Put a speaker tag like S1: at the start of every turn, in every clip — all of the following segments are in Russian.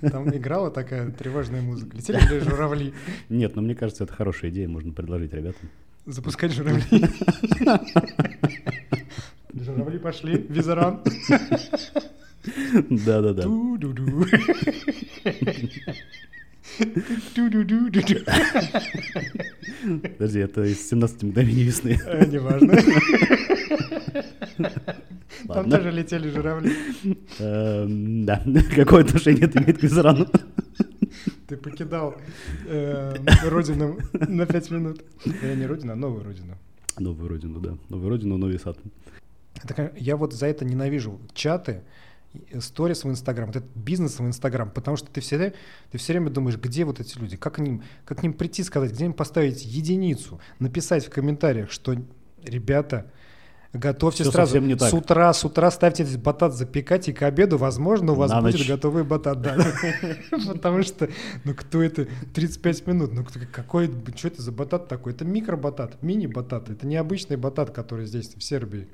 S1: Там играла такая тревожная музыка. Летели ли журавли?
S2: Нет, но мне кажется, это хорошая идея, можно предложить ребятам.
S1: Запускать журавли. Журавли пошли, визаран.
S2: Да-да-да. Подожди, это из 17 мгновений весны.
S1: Э, Неважно. Там тоже летели журавли.
S2: Эм, Да, какое отношение это имеет к Визарану?
S1: Ты покидал э, родину на пять минут. Э, Не родину, а новую родину.
S2: Новую родину, да. Новую родину, новый сад.
S1: Я вот за это ненавижу чаты, сторис в Инстаграм, вот этот бизнес в Инстаграм, потому что ты все, ты все время думаешь, где вот эти люди, как к ним, как к ним прийти, сказать, где им поставить единицу, написать в комментариях, что, ребята, готовьте
S2: Всё
S1: сразу,
S2: не так.
S1: с утра, с утра ставьте этот батат запекать, и к обеду, возможно, у вас
S2: На
S1: будет
S2: ночь.
S1: готовый батат, да. Потому что, ну кто это, 35 минут, ну какой, что это за батат такой? Это микробатат, мини-батат, это необычный батат, который здесь, в Сербии.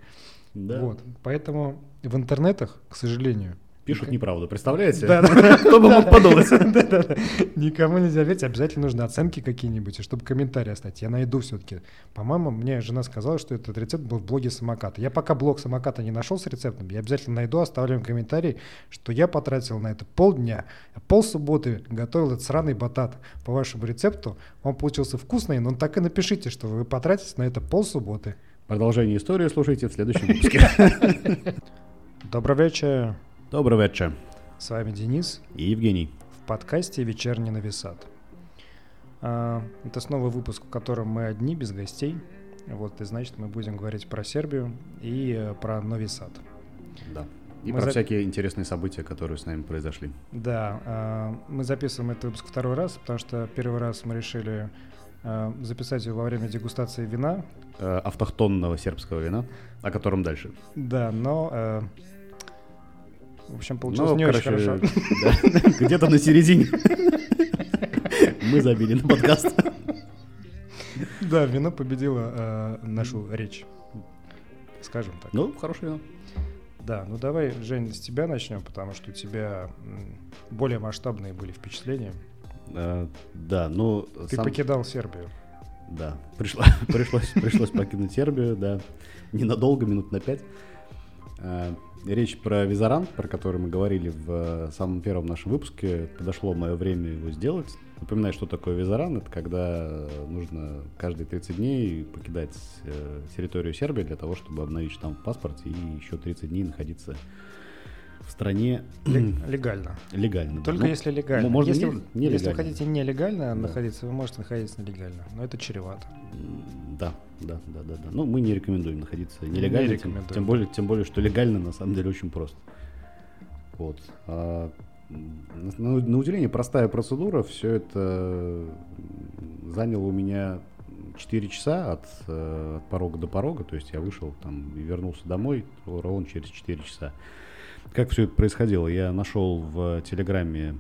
S2: Да.
S1: Вот. Поэтому в интернетах, к сожалению,
S2: Пишут неправду, представляете?
S1: Да, да.
S2: Кто бы мог подумать?
S1: Да-да-да. Никому нельзя верить, обязательно нужно оценки какие-нибудь, и чтобы комментарии оставить. Я найду все-таки. По-моему, мне жена сказала, что этот рецепт был в блоге самоката. Я пока блог самоката не нашел с рецептом, я обязательно найду, оставлю им комментарий, что я потратил на это полдня, полсубботы готовил этот сраный батат по вашему рецепту. Он получился вкусный, но так и напишите, что вы потратите на это полсубботы.
S2: Продолжение истории слушайте в следующем выпуске.
S1: Добрый вечер.
S2: Добрый вечер.
S1: С вами Денис.
S2: И Евгений.
S1: в подкасте «Вечерний нависат». А, Это снова выпуск, в котором мы одни, без гостей. Вот, и значит, мы будем говорить про Сербию и э, про Нови Сад.
S2: Да. И
S1: Мы
S2: про
S1: за-
S2: всякие интересные события, которые с нами произошли.
S1: Да, а, мы записываем этот выпуск второй раз, потому что первый раз мы решили а, записать его во время дегустации вина.
S2: Э, Автохтонного сербского вина, о котором дальше.
S1: Да, но... в общем, получилось
S2: Ну,
S1: не очень
S2: короче,
S1: хорошо.
S2: да, Где-то на середине. Мы забили на подкаст.
S1: Да, вино победило э, нашу речь. Скажем так.
S2: Ну, хорошее вино.
S1: Да, ну давай, Жень, с тебя начнем, потому что у тебя более масштабные были впечатления.
S2: Э, Да, ну...
S1: Ты
S2: сам-
S1: покидал Сербию.
S2: Да, пришло, пришлось, пришлось покинуть Сербию, да, ненадолго, минут на пять. Э, Речь про Визаран, про который мы говорили в э, самом первом нашем выпуске. Подошло мое время его сделать. Напоминаю, что такое Визаран. Это когда э, нужно каждые 30 дней покидать э, территорию Сербии для того, чтобы обновить штамп в паспорте и еще 30 дней находиться в стране
S1: Лег- Легально.
S2: легально. да.
S1: Только
S2: Ну,
S1: если легально.
S2: можно
S1: если,
S2: не-
S1: вы-
S2: нелегально.
S1: если вы хотите нелегально
S2: Да.
S1: находиться, вы можете находиться нелегально. Но это чревато.
S2: Да, да, да, да, да. Ну, мы не рекомендуем находиться нелегально, тем,
S1: рекомендуем.
S2: тем более, тем более, что легально на самом деле очень просто. Вот. А, на, на удивление простая процедура. Все это заняло у меня 4 часа от, э, от порога до порога. То есть я вышел там и вернулся домой ровно через 4 часа. Как все это происходило? Я нашел в Телеграме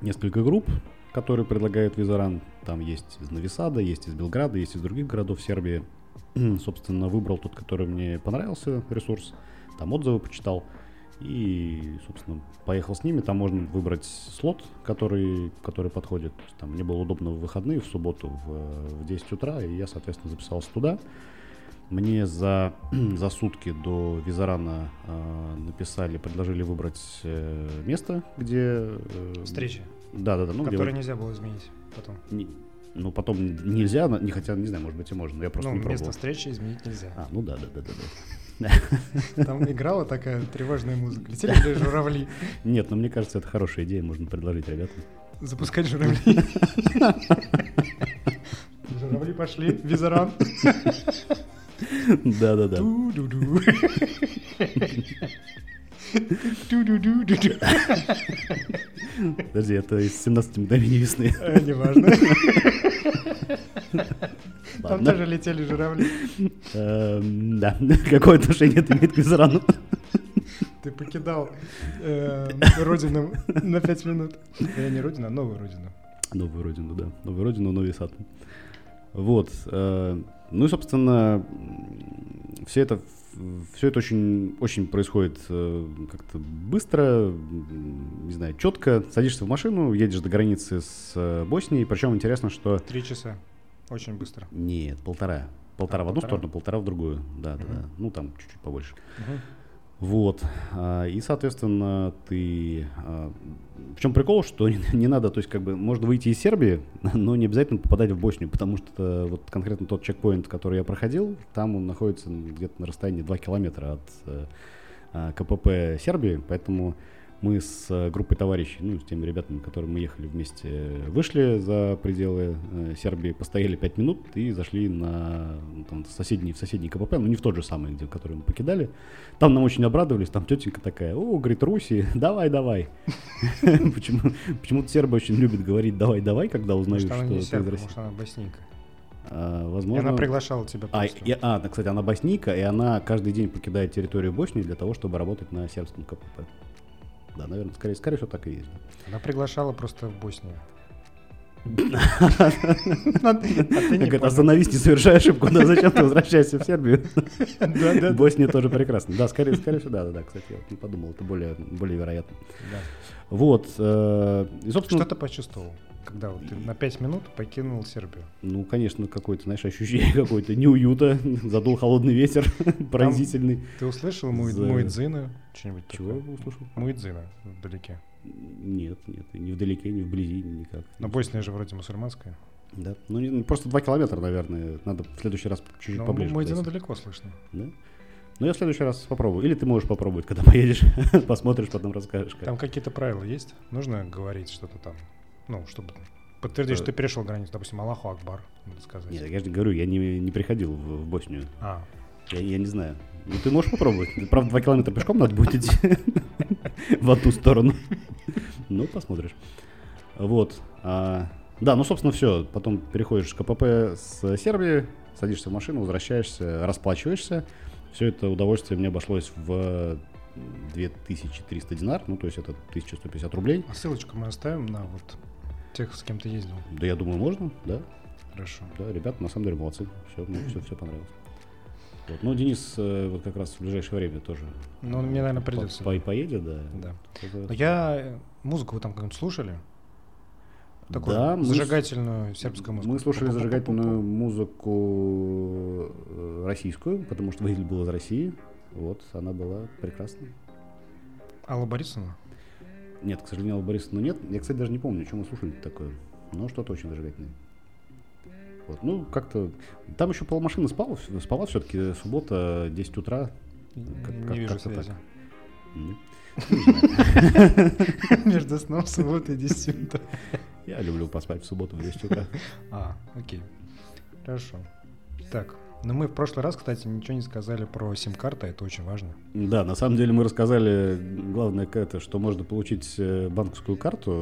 S2: несколько групп, которые предлагают Визаран. Там есть из Новисада, есть из Белграда, есть из других городов Сербии. Собственно, выбрал тот, который мне понравился, ресурс. Там отзывы почитал. И, собственно, поехал с ними. Там можно выбрать слот, который, который подходит. То есть Там мне было удобно в выходные, в субботу в, в 10 утра, и я, соответственно, записался туда. Мне за, за сутки до Визарана э, написали, предложили выбрать э, место, где... э,
S1: Встречи,
S2: Да, да, да. Ну, где
S1: которые
S2: вы-
S1: нельзя было изменить потом.
S2: не- ну, потом нельзя, но- не хотя, не знаю, может быть и можно, но я просто
S1: ну,
S2: не
S1: место
S2: пробовал.
S1: встречи изменить нельзя.
S2: А, ну да, да, да, да, да.
S1: Там играла такая тревожная музыка. Летели ли журавли?
S2: Нет, но мне кажется, это хорошая идея, можно предложить ребятам.
S1: Запускать журавли. Журавли пошли, визаран.
S2: Да, Подожди, это из 17 мгновений весны.
S1: Э, Неважно. Там тоже летели журавли.
S2: Эм, Да, какое отношение это имеет к Визарану?
S1: Ты покидал э, родину на пять минут. Э, не родину, а новую родину.
S2: Новую родину, да. Новую родину, новый сад. Вот. э, Ну и, собственно, все это, все это очень, очень происходит э, как-то быстро, не знаю, четко. Садишься в машину, едешь до границы с э, Боснией. Причем интересно, что...
S1: Три часа. Очень быстро.
S2: Нет, полтора. Полтора
S1: А,
S2: в одну
S1: полтора?
S2: сторону, полтора в другую. Да, да,
S1: Мгм.
S2: да. Ну, там чуть-чуть побольше.
S1: Мгм.
S2: Вот. А, И, соответственно, ты... а, В чем прикол, что не, надо, то есть, как бы, можно выйти из Сербии, но не обязательно попадать в Боснию, потому что вот конкретно тот чекпоинт, который я проходил, там он находится где-то на расстоянии 2 километра от э, а, КПП Сербии, поэтому мы с э, группой товарищей, ну, с теми ребятами, которыми мы ехали вместе, вышли за пределы э, Сербии, постояли 5 минут и зашли на ну, там, соседний, в соседний КПП, но не в тот же самый, где, который мы покидали. Там нам очень обрадовались, там тетенька такая, о, говорит, Руси, давай, давай. Почему- Почему-то сербы очень любят говорить давай, давай, когда узнают, что ты из России.
S1: может, она боснийка.
S2: А,
S1: И
S2: Возможно,
S1: она приглашала тебя
S2: а,
S1: просто.
S2: и- а, кстати, она боснийка, и она каждый день покидает территорию Боснии для того, чтобы работать на сербском КПП. Да, наверное, скорее, скорее всего, так и есть.
S1: Она приглашала просто в Боснию. А
S2: Говорит, остановись, не совершай ошибку, да, зачем ты возвращаешься в Сербию? Босния тоже прекрасно. Да, скорее, скорее всего, да, да, да, кстати, я не подумал, это более, более вероятно. Вот, э, и, собственно,
S1: Что ты почувствовал, когда вот ты на 5 минут покинул Сербию?
S2: ну, конечно, какое-то, знаешь, ощущение какое-то неуюта, задул холодный ветер, пронзительный.
S1: Ты услышал Муидзина? Что-нибудь
S2: Чего услышал?
S1: Муидзина вдалеке.
S2: Нет, нет, ни вдалеке, ни вблизи, никак.
S1: Но Босния же вроде мусульманская.
S2: Да. Ну, не- ну, просто два километра, наверное. Надо в следующий раз чуть-чуть
S1: Но
S2: поближе. Подойти.
S1: далеко слышно.
S2: Да? Ну, я в следующий раз попробую. Или ты можешь попробовать, когда поедешь, посмотришь, потом расскажешь. как.
S1: Там какие-то правила есть? Нужно говорить что-то там? Ну, чтобы подтвердить, что ты перешел границу. Допустим, Аллаху Акбар, надо сказать.
S2: Нет, я же говорю, я не, не приходил в, в Боснию.
S1: А,
S2: Я, я не знаю. Ну, ты можешь попробовать. Правда, два километра пешком надо будет идти в одну сторону. Ну, посмотришь. Вот. А, Да, ну, собственно, все. Потом переходишь с КПП с Сербии, садишься в машину, возвращаешься, расплачиваешься. Все это удовольствие мне обошлось в 2300 динар, ну, то есть это 1150 рублей.
S1: а ссылочку мы оставим на вот тех, с кем ты ездил.
S2: Да, я думаю, можно, да.
S1: Хорошо.
S2: Да, ребята на самом деле молодцы. Все, мне все, все понравилось. Вот. Ну, Денис э, вот как раз в ближайшее время тоже
S1: Ну, мне, наверное,
S2: по-
S1: придется.
S2: по- поедет, да.
S1: Да.
S2: Это-
S1: я... э, Музыку вы там как-нибудь слушали? Такую
S2: Да, мы
S1: зажигательную сербскую музыку.
S2: Мы слушали
S1: Пу-пу-пу-пу-пу.
S2: зажигательную музыку э, российскую, потому что водитель был из России. Вот, она была прекрасна.
S1: Алла Борисовна?
S2: Нет, к сожалению, Алла Борисовна нет. Я, кстати, даже не помню, что мы слушали такое. Но что-то очень зажигательное. Вот, ну, как-то... Там еще полмашины спал, спала все-таки суббота, 10 утра. Как-
S1: Не
S2: как-
S1: вижу
S2: так.
S1: связи.
S2: М.
S1: Между сном субботы и 10 утра.
S2: Я люблю поспать в субботу в 10 утра.
S1: А, окей. Хорошо. Так, ну мы в прошлый раз, кстати, ничего не сказали про сим-карты, это очень важно.
S2: Да, на самом деле мы рассказали, главное, это, что можно получить э, банковскую карту,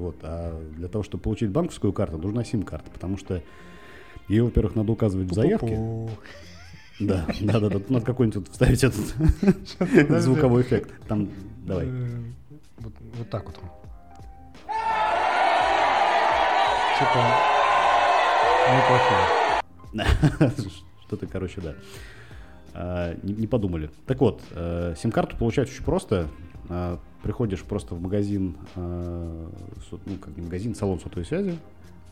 S2: вот, а для того, чтобы получить банковскую карту, нужна сим-карта, потому что ее, во-первых, надо указывать в заявке. Да, да, да, да, надо какой-нибудь тут вставить этот звуковой эффект. Там, давай.
S1: Э, Вот, вот так вот. Типа неплохие.
S2: Что-то, короче, да. А, Не, не подумали. Так вот, э, сим-карту получать очень просто. А, Приходишь просто в магазин, а, со- ну, как не магазин, салон сотовой связи.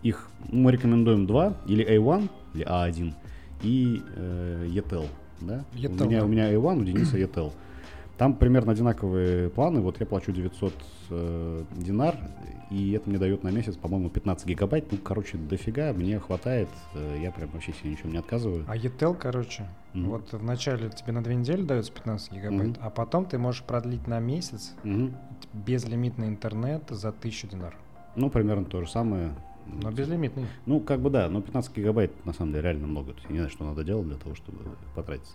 S2: Их ну, мы рекомендуем два, или A1, или A1, и э, ETEL. Да?
S1: ETEL,
S2: у, меня,
S1: да.
S2: у меня A1, у Дениса ETEL. Там примерно одинаковые планы. Вот я плачу 900 э, динар, и это мне дает на месяц, по-моему, 15 гигабайт. Ну, короче, дофига, мне хватает. э, Я прям вообще себе ничего не отказываю.
S1: А ETEL, короче,
S2: Мгм.
S1: вот вначале тебе на две недели дается 15 гигабайт,
S2: Мгм.
S1: а потом ты можешь продлить на месяц
S2: Мгм.
S1: безлимитный интернет за 1000 динар.
S2: Ну, примерно то же самое.
S1: Но безлимитный.
S2: Ну, как бы да, но 15 гигабайт на самом деле реально много. То есть Я не знаю, что надо делать для того, чтобы потратить.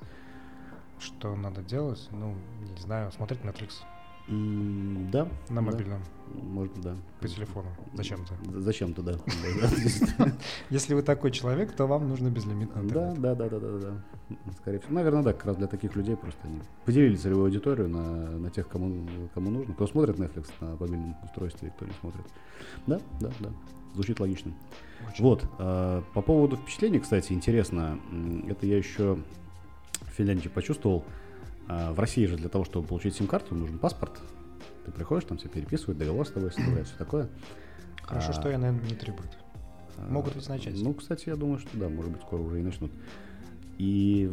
S1: Что надо делать? Ну, не знаю, смотреть Netflix.
S2: М, Да.
S1: на
S2: да,
S1: мобильном,
S2: Может, да.
S1: по телефону, зачем-то.
S2: Зачем-то, да.
S1: Если вы такой человек, то вам нужно безлимитный
S2: Да, да, да, да, да, да. Скорее всего. Наверное, да, как раз для таких людей просто они поделили целевую аудиторию на, на тех, кому, кому нужно. Кто смотрит Netflix на мобильном устройстве, кто не смотрит. Да, да, да. Звучит логично.
S1: Очень.
S2: Вот, а, по поводу впечатлений, кстати, интересно, это я еще в Финляндии почувствовал. А, В России же для того, чтобы получить сим-карту, нужен паспорт. Ты приходишь, там все переписывают, договор с тобой составляют, все такое.
S1: Хорошо,
S2: А,
S1: что я, наверное, не требует. Могут ведь начать.
S2: Ну, кстати, я думаю, что да, может быть, скоро уже и начнут. И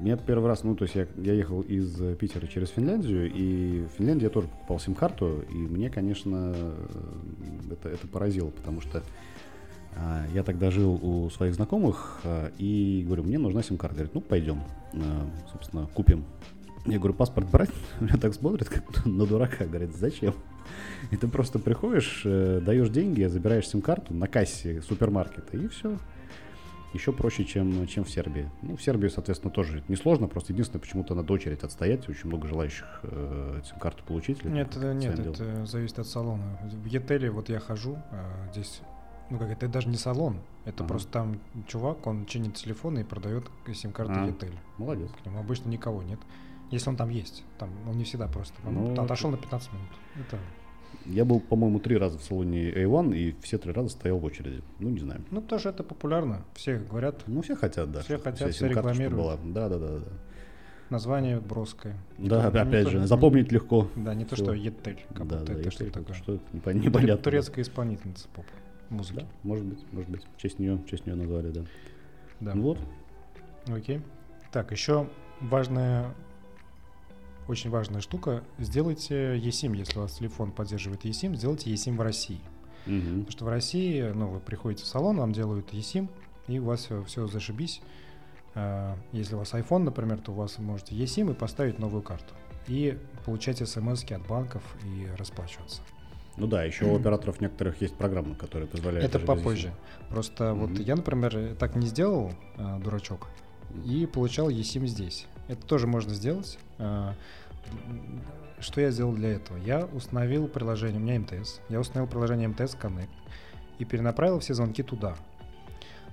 S2: меня первый раз, ну, то есть я, я ехал из Питера через Финляндию, и в Финляндии я тоже покупал сим-карту, и мне, конечно, э, это, это поразило, потому что я тогда жил у своих знакомых, а, и говорю, мне нужна сим-карта. Говорит, ну, пойдем, а, собственно, купим. Я говорю, паспорт брать? Меня так смотрят, как на дурака. Говорит, зачем? И ты просто приходишь, э, даешь деньги, забираешь сим-карту на кассе супермаркета, и все. Еще проще, чем, чем в Сербии. Ну, в Сербии, соответственно, тоже несложно, просто единственное, почему-то надо очередь отстоять, очень много желающих э, сим-карту получить.
S1: Нет, это, нет,
S2: делом.
S1: это зависит от салона. В Етеле вот я хожу, а, здесь, ну как это даже не салон, это
S2: Ага.
S1: просто там чувак, он чинит телефон и продает сим-карты
S2: А.
S1: Етель.
S2: Молодец.
S1: К нему обычно никого нет. Если он там есть, там он не всегда просто. Он
S2: Ну, это-
S1: отошел на 15 минут. Это,
S2: Я был, по-моему, три раза в салоне A1, и все три раза стоял в очереди. Ну, не знаю.
S1: ну тоже это популярно. Все говорят,
S2: Ну, все хотят, да.
S1: Все хотят, все рекламируют.
S2: Да, да, да, да.
S1: название броское. Не
S2: Да,
S1: то- не
S2: опять
S1: то-
S2: же, запомнить легко.
S1: Да, не то,
S2: Всё.
S1: что Етель, как
S2: да,
S1: будто
S2: да,
S1: это
S2: я
S1: что
S2: что,
S1: такое.
S2: что непонятно.
S1: Турецкая исполнительница поп музыки.
S2: Да, может быть, может быть. В честь нее, в честь нее назвали, да.
S1: Да.
S2: Ну вот.
S1: Окей. Так, еще важная, очень важная штука. Сделайте eSIM, если у вас телефон поддерживает eSIM, сделайте eSIM в России.
S2: Мгм.
S1: Потому что в России, ну, вы приходите в салон, вам делают eSIM, и у вас все, зашибись. А, Если у вас iPhone, например, то у вас можете eSIM и поставить новую карту. И получать смс от банков и расплачиваться.
S2: Ну да, еще у операторов некоторых есть программы, которые позволяют.
S1: Это попозже. Просто вот
S2: Мгм.
S1: я, например, так не сделал, а, дурачок, и получал eSIM здесь. Это тоже можно сделать. М, Что я сделал для этого? Я установил приложение, у меня МТС, я установил приложение МТС Connect и перенаправил все звонки туда.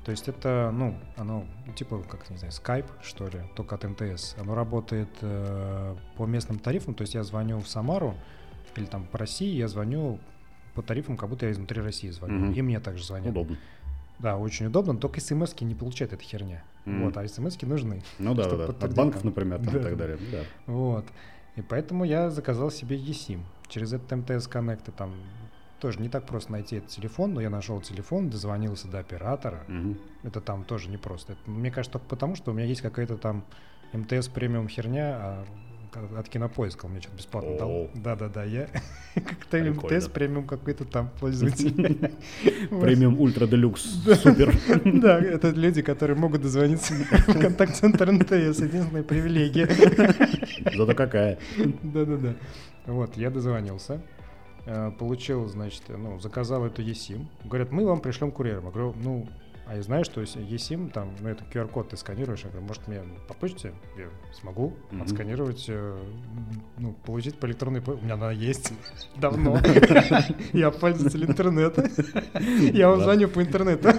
S1: То есть это, ну, оно типа, как, не знаю, Skype, что ли, только от МТС. Оно работает э, по местным тарифам, то есть я звоню в Самару или там по России, я звоню по тарифам, как будто я изнутри России звоню.
S2: Мгм.
S1: И мне также звонят.
S2: Удобно.
S1: Да, очень удобно, только смс не получает эта херня.
S2: Мгм.
S1: Вот, а смс нужны.
S2: Ну да, да, да. От банков, например, там
S1: Да.
S2: и так далее. Да.
S1: Вот. И поэтому я заказал себе eSIM. Через этот МТС Connect и там тоже не так просто найти этот телефон, но я нашел телефон, дозвонился до оператора.
S2: Мгм.
S1: Это там тоже непросто. Это, мне кажется, только потому, что у меня есть какая-то там МТС премиум херня а, от кинопоиска. Он мне что-то бесплатно дал. Да-да-да, я как-то
S2: Прикольно.
S1: МТС премиум какой-то там пользователь.
S2: Премиум ультра делюкс. Супер.
S1: Да, это люди, которые могут дозвониться в контакт-центр МТС. Единственная привилегия.
S2: Зато какая.
S1: Да-да-да. Вот, я дозвонился. э, Получил, значит, ну, заказал эту eSIM. Говорят, мы вам пришлем курьером. Я говорю, ну, а я знаю, что eSIM, там, ну, это QR-код ты сканируешь. Я говорю, может, мне по почте? Я смогу
S2: Мгм.
S1: отсканировать, э, ну, получить по электронной почте. У меня она есть давно. Я пользователь интернета. Я вам звоню по интернету.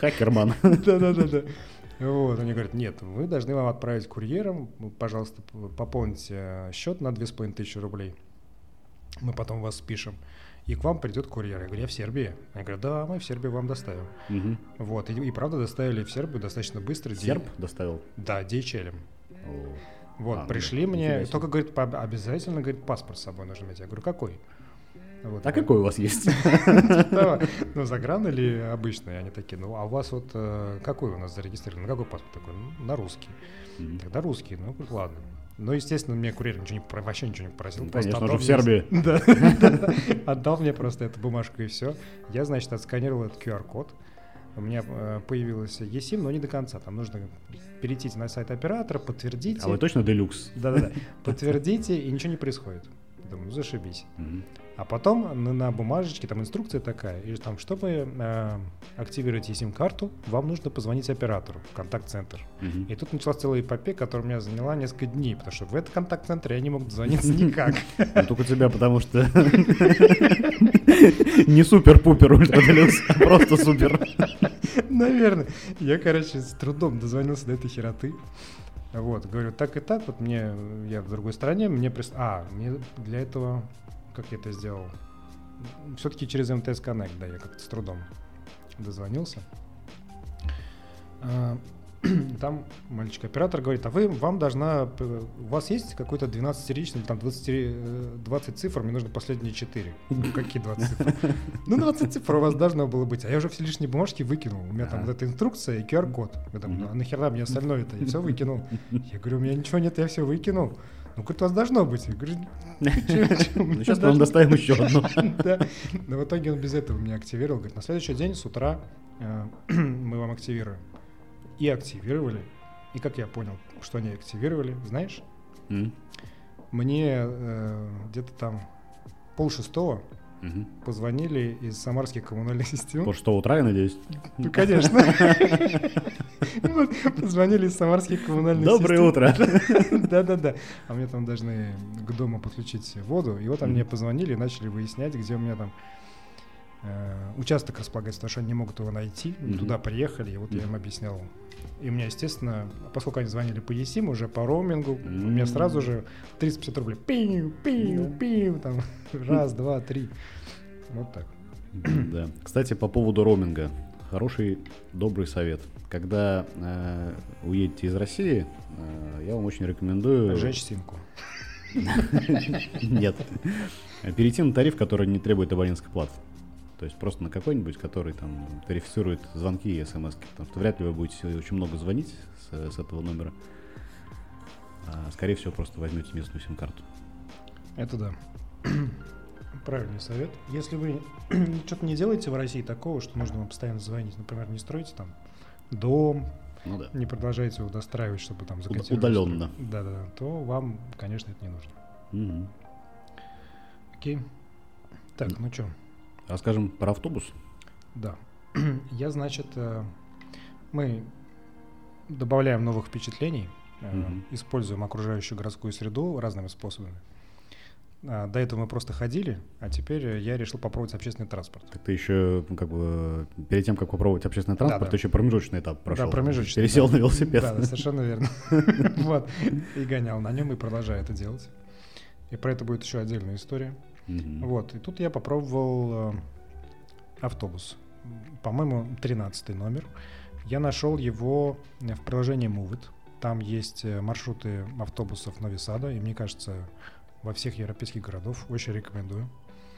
S2: Хакерман.
S1: Да-да-да-да. Вот, они говорят, нет, вы должны вам отправить курьером, вы, пожалуйста, пополните э, счет на 2500 рублей. Мы потом вас спишем. И к вам придет курьер. Я говорю, я в Сербии. Они говорят, да, мы в Сербии вам доставим.
S2: Мгм.
S1: Вот, и, и правда доставили в Сербию достаточно быстро. Ди-
S2: Серб доставил.
S1: Да, DHL.
S2: О.
S1: Вот,
S2: А, ну,
S1: пришли мне,
S2: интересно.
S1: только, говорит, по- обязательно, говорит, паспорт с собой нужно иметь. Я говорю, какой? Вот,
S2: А
S1: ну,
S2: какой у вас есть?
S1: Ну, загран или обычный? Они такие, ну, а у вас вот э, какой у нас зарегистрирован? Ну, какой паспорт такой? «Ну, на русский. Тогда русский, ну, говорю, ладно. Ну, естественно, мне курьер ничего не, вообще ничего не попросил.
S2: Ну, Конечно
S1: отдал
S2: же, в Сербии.
S1: Да, отдал мне просто эту бумажку и все. Я, значит, отсканировал этот QR-код. У меня э, появился eSIM, но не до конца. Там нужно перейти на сайт оператора, подтвердите.
S2: А вы точно делюкс?
S1: Да-да-да. Подтвердите, и ничего не происходит. думаю, ну, зашибись. А потом на, на бумажечке там инструкция такая, и там, чтобы э, активировать eSIM-карту, вам нужно позвонить оператору в контакт-центр.
S2: Мгм.
S1: И тут началась целая эпопея, которая у меня заняла несколько дней, потому что в этот контакт-центр я не мог дозвониться никак.
S2: Ну, только тебя, потому что не супер-пупер ультраделюкс, а просто супер.
S1: Наверное. Я, короче, с трудом дозвонился до этой хероты. Вот, говорю, так и так, вот мне, я в другой стране, мне. А, мне для этого, как я это сделал? Все-таки через МТС Connect, да, я как-то с трудом дозвонился. А, Там мальчик-оператор говорит, а вы, вам должна, у вас есть какой-то 12-серичный, или там 20, э, 20 цифр, мне нужно последние 4. Какие 20 цифр? Ну, 20 цифр у вас должно было быть. А я уже все лишние бумажки выкинул. У меня там вот эта инструкция и QR-код. Я
S2: Мгм.
S1: а нахера мне остальное-то? Я все выкинул. Я говорю, у меня ничего нет, я все выкинул. Ну, говорит, у вас должно быть. Я говорю,
S2: Ну, сейчас мы вам доставим еще одну.
S1: да. Но в итоге он без этого меня активировал. Говорит, на следующий день с утра э, мы вам активируем. И активировали. И как я понял, что они активировали, знаешь, мне э, где-то там пол шестого
S2: Мгм.
S1: позвонили из самарских коммунальных систем.
S2: Пол шестого утра, я надеюсь.
S1: Ну, конечно. Вот, Позвонили из самарских коммунальных
S2: Доброе
S1: систем.
S2: утро.
S1: Да-да-да. А мне там должны к дому подключить воду. И вот они мне позвонили и начали выяснять, где у меня там участок располагается, потому что они не могут его найти.
S2: Мгм.
S1: Туда приехали, и вот я им объяснял. И у меня, естественно, поскольку они звонили по eSIM, уже по роумингу, у меня сразу же 350 рублей. Пиу, пиу,
S2: Да.
S1: пиу, там, раз, два, три. Вот так.
S2: Да. Кстати, по поводу роуминга. Хороший, добрый совет. Когда э, уедете из России, э, я вам очень рекомендую...
S1: Сжечь симку.
S2: Нет. Перейти на тариф, который не требует абонентской платы. То есть просто на какой-нибудь, который там тарифицирует звонки и смс. Потому что вряд ли вы будете очень много звонить с, с этого номера. А, скорее всего, просто возьмете местную сим-карту.
S1: Это да. Правильный совет. Если вы что-то не делаете в России такого, что нужно вам постоянно звонить, например, не строите там дом,
S2: Ну да.
S1: не продолжаете его достраивать, чтобы там закодировать
S2: удаленно.
S1: строй- Да-да, то вам, конечно, это не нужно.
S2: Мгм.
S1: Окей. Так, ну что,
S2: Расскажем про автобус.
S1: да. Я, значит, э, мы добавляем новых впечатлений, э,
S2: Мгм.
S1: используем окружающую городскую среду разными способами. А, До этого мы просто ходили, а теперь э, я решил попробовать общественный транспорт.
S2: Так ты еще, ну, как бы, перед тем, как попробовать общественный транспорт,
S1: Да-да.
S2: ты еще промежуточный этап прошел.
S1: Да, промежуточный.
S2: Пересел
S1: да.
S2: на велосипед.
S1: Да, да, совершенно верно. Вот. И гонял на нем и продолжаю это делать. И про это будет еще отдельная история.
S2: Мгм.
S1: Вот. И тут я попробовал э, автобус. По-моему, 13 номер. Я нашел его в приложении Movit. Там есть э, маршруты автобусов Нови-Сада, и мне кажется, во всех европейских городах очень рекомендую.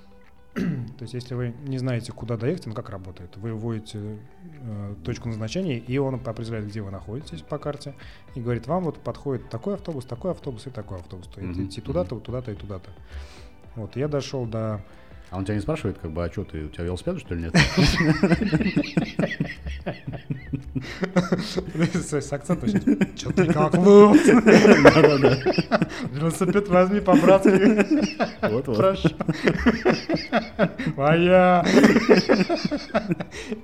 S1: То есть, если вы не знаете, куда доехать, ну как работает? Вы вводите э, точку назначения, и он определяет, где вы находитесь по карте, и говорит, вам вот подходит такой автобус, такой автобус и такой автобус. То есть
S2: Мгм,
S1: идти туда-то, вот туда-то и туда-то. Вот, я дошел до...
S2: А он тебя не спрашивает, как бы, а что ты, у тебя велосипед, что ли, нет?
S1: С акцентом. Чё ты как. Велосипед возьми по-братски.
S2: Вот-вот.
S1: Прошу. Моя.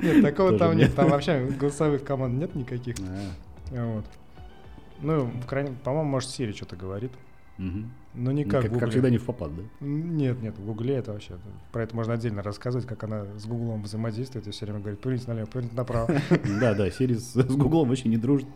S1: Нет, такого там
S2: нет.
S1: Там вообще голосовых команд нет никаких.
S2: А,
S1: Вот. Ну, в крайнем, по-моему, может, Сири что-то говорит.
S2: Мгм.
S1: Но не
S2: Ну,
S1: как
S2: Как
S1: в
S2: как всегда, не в попад, да?
S1: Нет, нет, в Гугле это вообще. Про это можно отдельно рассказывать, как она с Гуглом взаимодействует и все время говорит, поверните налево, поверните направо.
S2: Да, да, Siri с с Гуглом вообще не дружит.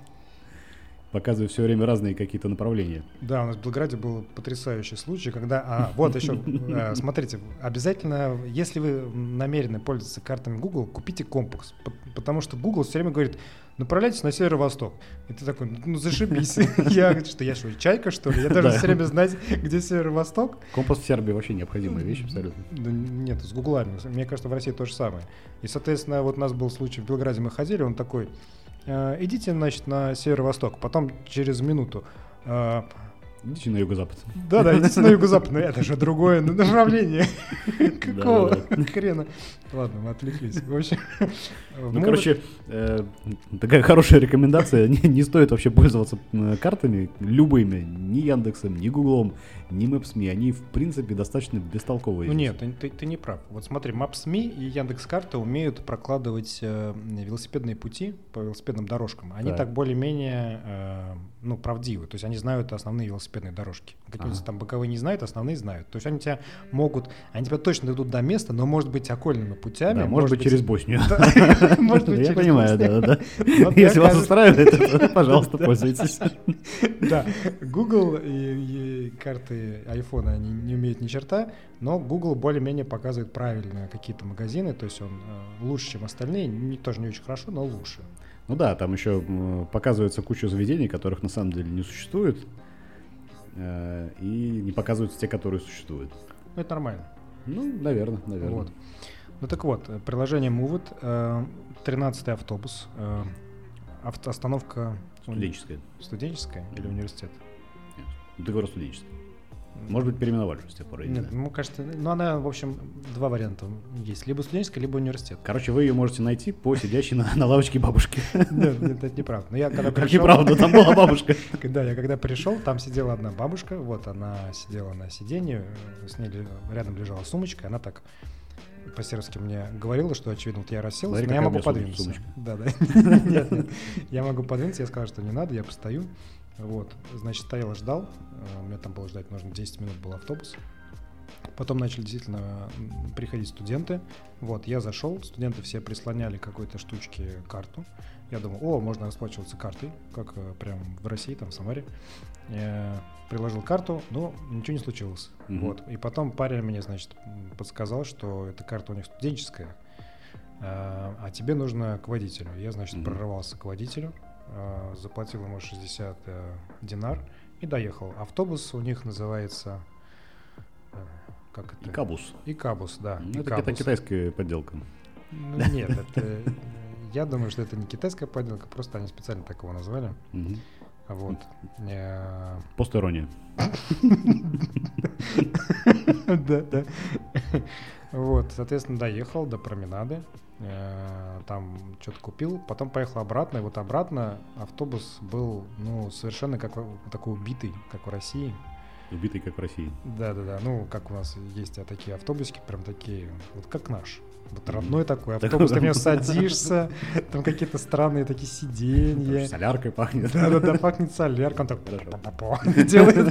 S2: Показывает все время разные какие-то направления.
S1: Да, у нас в Белграде был потрясающий случай, когда... А, вот еще, э, смотрите, обязательно, если вы намерены пользоваться картами Google, купите компас, потому что Google все время говорит, направляйтесь на северо-восток. И ты такой, ну зашибись. Я что я что, чайка, что ли? Я должен все время знать, где северо-восток.
S2: Компас в Сербии вообще необходимая вещь абсолютно.
S1: Да нет, с гуглами. Мне кажется, в России то же самое. И, соответственно, вот у нас был случай в Белграде, мы ходили, он такой, «Э, идите, значит, на северо-восток, потом через минуту, «Э,
S2: Идите на юго-запад.
S1: Да, да, идите на юго-запад, но это же другое направление. Какого хрена? Ладно, мы отвлеклись. В общем,
S2: ну, короче, э, такая хорошая рекомендация. Не, стоит вообще пользоваться картами любыми, ни Яндексом, ни Гуглом, ни Maps.me. Они, в принципе, достаточно бестолковые.
S1: Ну нет, ты, не прав. Вот смотри, Maps.me и Яндекс.Карта умеют прокладывать э, велосипедные пути по велосипедным дорожкам. Они так, более-менее э, ну, правдивы. То есть они знают основные велосипедные дорожки. Ага. там боковые не знают, основные знают. То есть они тебя могут, они тебя точно идут до места, но может быть окольными путями. Да,
S2: может быть через Боснию. Может быть Я понимаю, да, да. Если вас устраивает, пожалуйста, пользуйтесь.
S1: Да, Google и карты iPhone, они не умеют ни черта, но Google более-менее показывает правильно какие-то магазины, то есть он э, лучше, чем остальные, не, тоже не очень хорошо, но лучше.
S2: Ну да, там еще показывается куча заведений, которых на самом деле не существует, э, и не показываются те, которые существуют.
S1: Ну это нормально.
S2: Ну, наверное, наверное.
S1: Вот. Ну так вот, приложение Move 13 автобус, э, остановка...
S2: Студенческая.
S1: Студенческая или университет?
S2: Нет, договор студенческая. Может быть, переименовали уже с тех пор.
S1: Нет, ну, кажется, ну она, в общем, два варианта есть. Либо студенческая, либо университет.
S2: Короче, вы ее можете найти по сидящей на, на лавочке бабушки.
S1: Нет, нет, это неправда. Но я когда
S2: как пришел... неправда, там была бабушка.
S1: Да, я когда пришел, там сидела одна бабушка, вот она сидела на сиденье, с ней рядом лежала сумочка, она так по-сербски мне говорила, что, очевидно, вот я расселся, Смотри, но я могу подвинуться. Да, да. Нет, нет. Я могу подвинуться, я сказал, что не надо, я постою. Вот, значит, стоял, ждал. Э, мне там было ждать, нужно 10 минут был автобус. Потом начали действительно приходить студенты. Вот, я зашел, студенты все прислоняли какой-то штучке карту. Я думал, о, можно расплачиваться картой, как э, прям в России, там, в Самаре. Я приложил карту, но ничего не случилось. Mm-hmm. Вот. И потом парень мне, значит, подсказал, что эта карта у них студенческая, а, тебе нужно к водителю. Я, значит, mm-hmm. прорывался к водителю, заплатил ему 60 э, динар и доехал. Автобус у них называется...
S2: Э, как это? Икабус.
S1: Икабус, да.
S2: Ну, это, это китайская подделка.
S1: Ну, нет, это... Я думаю, что это не китайская подделка, просто они специально так его назвали. Вот.
S2: Посторонняя.
S1: Да, да. Вот, соответственно, доехал до променады, э, там что-то купил, потом поехал обратно, и вот обратно автобус был, ну, совершенно как такой убитый, как в России.
S2: Убитый, как в России.
S1: Да-да-да, ну, как у нас есть а, такие автобусики, прям такие, вот как наш. Вот родной такой автобус, ты в него садишься, там какие-то странные такие сиденья.
S2: Соляркой пахнет.
S1: Да-да-да, пахнет соляркой, он так делает.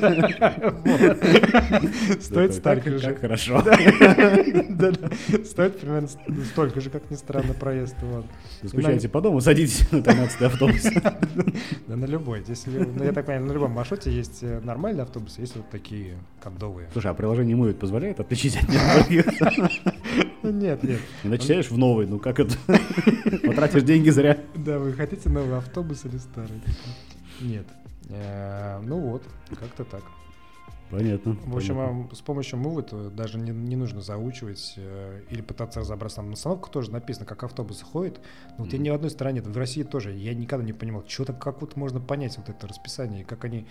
S1: Стоит столько же.
S2: хорошо.
S1: Да-да, стоит примерно столько же, как ни странно, проезд.
S2: Скучаете по дому, садитесь на 13 автобус.
S1: Да на любой. Ну, я так понимаю, на любом маршруте есть э, нормальные автобусы, есть вот такие кондовые.
S2: Слушай, а приложение Мувит позволяет отличить от других?
S1: Нет, нет.
S2: Начинаешь в новый, ну как это? Потратишь деньги зря.
S1: Да, вы хотите новый автобус или старый? Нет. Э, ну вот, как-то так.
S2: Понятно.
S1: В общем, понятно. с помощью Move даже не, не нужно заучивать э, или пытаться разобраться. Там на остановку тоже написано, как автобус ходит. Но вот mm-hmm. я ни в одной стране, в России тоже, я никогда не понимал, что-то, как вот можно понять вот это расписание, как они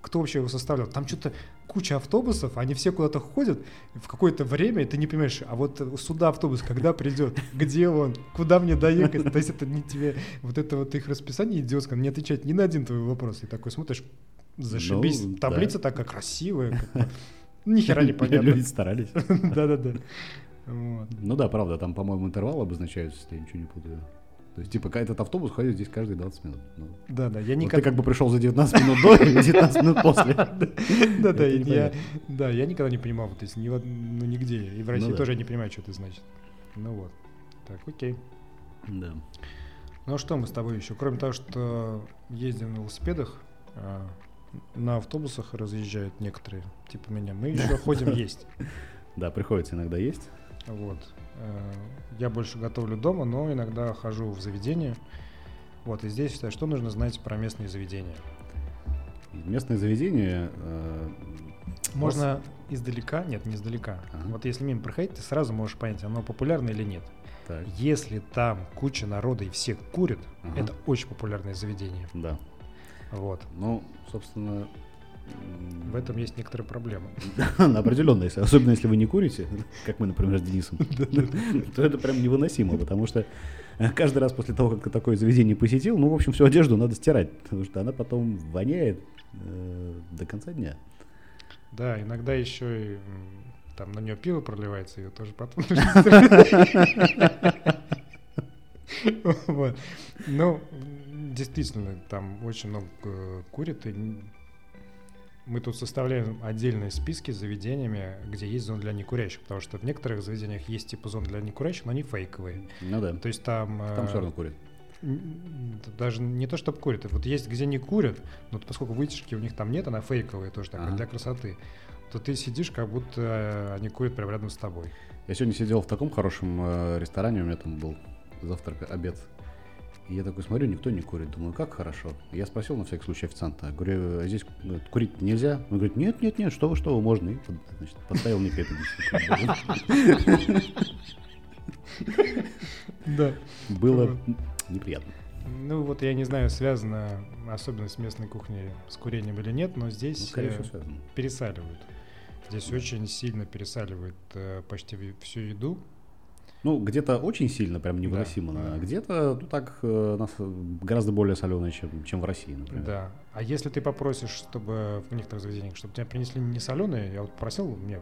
S1: кто вообще его составлял. Там что-то куча автобусов, они все куда-то ходят в какое-то время, ты не понимаешь, а вот сюда автобус когда придет, где он, куда мне доехать. То есть это не тебе, вот это вот их расписание идиотское, не отвечает ни на один твой вопрос. И такой смотришь, зашибись, ну, таблица да. такая красивая, ни хера не понятно.
S2: Люди старались.
S1: Да-да-да.
S2: Ну да, правда, там, по-моему, интервал обозначаются, если я ничего не путаю. То есть, типа, этот автобус ходит здесь каждые 20 минут. Ну,
S1: да, да, я
S2: никак... Вот ты как бы пришел за 19 минут до и 19 минут после.
S1: Да, да, я, да, я никогда не понимал, вот если ну нигде, и в России ну тоже я не понимаю, что это значит. Ну вот, так, окей.
S2: Да.
S1: Ну а что мы с тобой еще? Кроме того, что ездим на велосипедах, а, на автобусах разъезжают некоторые, типа меня, мы еще ходим есть.
S2: Да, приходится иногда есть.
S1: Вот. Э, я больше готовлю дома, но иногда хожу в заведение. Вот, и здесь считаю, что нужно знать про местные заведения.
S2: Местные заведения... Э,
S1: Можно вас... издалека, нет, не издалека. Ага. Вот если мимо проходить, ты сразу можешь понять, оно популярно или нет. Так. Если там куча народа и все курят, ага. это очень популярное заведение.
S2: Да.
S1: Вот.
S2: Ну, собственно,
S1: В этом есть некоторые проблемы.
S2: Определенно, если, особенно если вы не курите, как мы, например, с Денисом, то это прям невыносимо, потому что каждый раз после того, как ты такое заведение посетил, ну, в общем, всю одежду надо стирать, потому что она потом воняет э, до конца дня.
S1: Да, иногда еще и там на нее пиво проливается, ее тоже потом. Вот. Ну, действительно, там очень много э, курят, и мы тут составляем отдельные списки с заведениями, где есть зоны для некурящих, потому что в некоторых заведениях есть типа зон для некурящих, но они фейковые.
S2: Ну да,
S1: То есть там...
S2: там
S1: э,
S2: все равно курят.
S1: даже не то, чтобы курят, вот есть где не курят, но поскольку вытяжки у них там нет, она фейковая тоже такая,
S2: Ага.
S1: для красоты, то ты сидишь, как будто э, они курят прямо рядом с тобой.
S2: Я сегодня сидел в таком хорошем э, ресторане, у меня там был завтрак, обед. И я такой смотрю, никто не курит. Думаю, как хорошо. Я спросил на всякий случай официанта. Говорю, а здесь э, курить нельзя? Он говорит, нет, нет, нет, что вы, что вы, можно. И под- значит, поставил мне пепельницу.
S1: Да.
S2: Было неприятно.
S1: Ну вот я не знаю, связана особенность местной кухни с курением или нет, но
S2: Ну,
S1: здесь
S2: скорее
S1: э, пересаливают. Здесь очень сильно пересаливают почти всю еду.
S2: Ну, где-то очень сильно, прям невыносимо,
S1: Да.
S2: а где-то ну, так э, нас э, гораздо более соленое, чем, чем в России, например.
S1: Да. А если ты попросишь, чтобы в некоторых заведениях, чтобы тебе принесли не соленые, я вот просил мне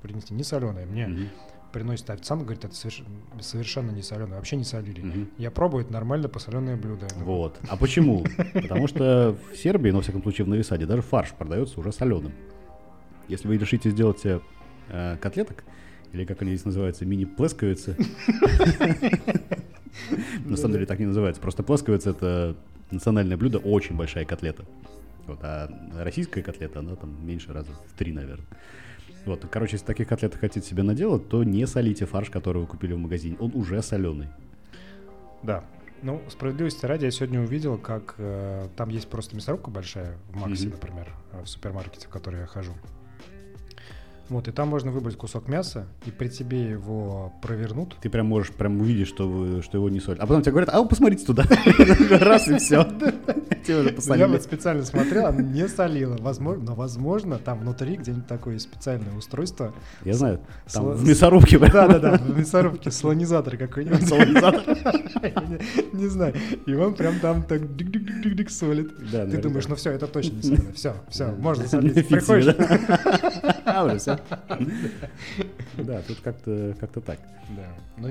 S1: принести не соленые, мне
S2: Мгм.
S1: приносит официант, говорит, это соверш- совершенно не соленое, вообще не солили.
S2: Мгм.
S1: Я пробую, это нормально посоленое блюдо.
S2: Вот. А почему? Потому что в Сербии, ну, во всяком случае, в Новисаде, даже фарш продается уже соленым. Если вы решите сделать э, котлеток, или как они здесь называются, мини-плесковицы. На самом деле так не называется. Просто плесковица — это национальное блюдо, очень большая котлета. Вот, а российская котлета, она там меньше раза в три, наверное. Вот, короче, если таких котлеток хотите себе наделать, то не солите фарш, который вы купили в магазине. Он уже соленый.
S1: Да. Ну, справедливости ради, я сегодня увидел, как э, там есть просто мясорубка большая в Максе,
S2: Мгм.
S1: например, э, в супермаркете, в который я хожу. Вот, и там можно выбрать кусок мяса, и при тебе его провернут.
S2: Ты прям можешь прям увидеть, что, вы, что его не солят. А потом тебе говорят, а вы посмотрите туда. Раз и все.
S1: Я вот специально смотрел, она не солила. Возможно, но, возможно, там внутри где-нибудь такое специальное устройство.
S2: Я знаю, там в мясорубке
S1: Да-да-да, в мясорубке слонизатор какой-нибудь.
S2: солонизатор.
S1: Не знаю. И он прям там так дик-дик-дик-дик солит.
S2: Да,
S1: Ты думаешь, ну все, это точно не солено. Все, все, можно солить. Приходишь,
S2: да? А, уже все. Да, тут как-то как-то так.
S1: Да. Но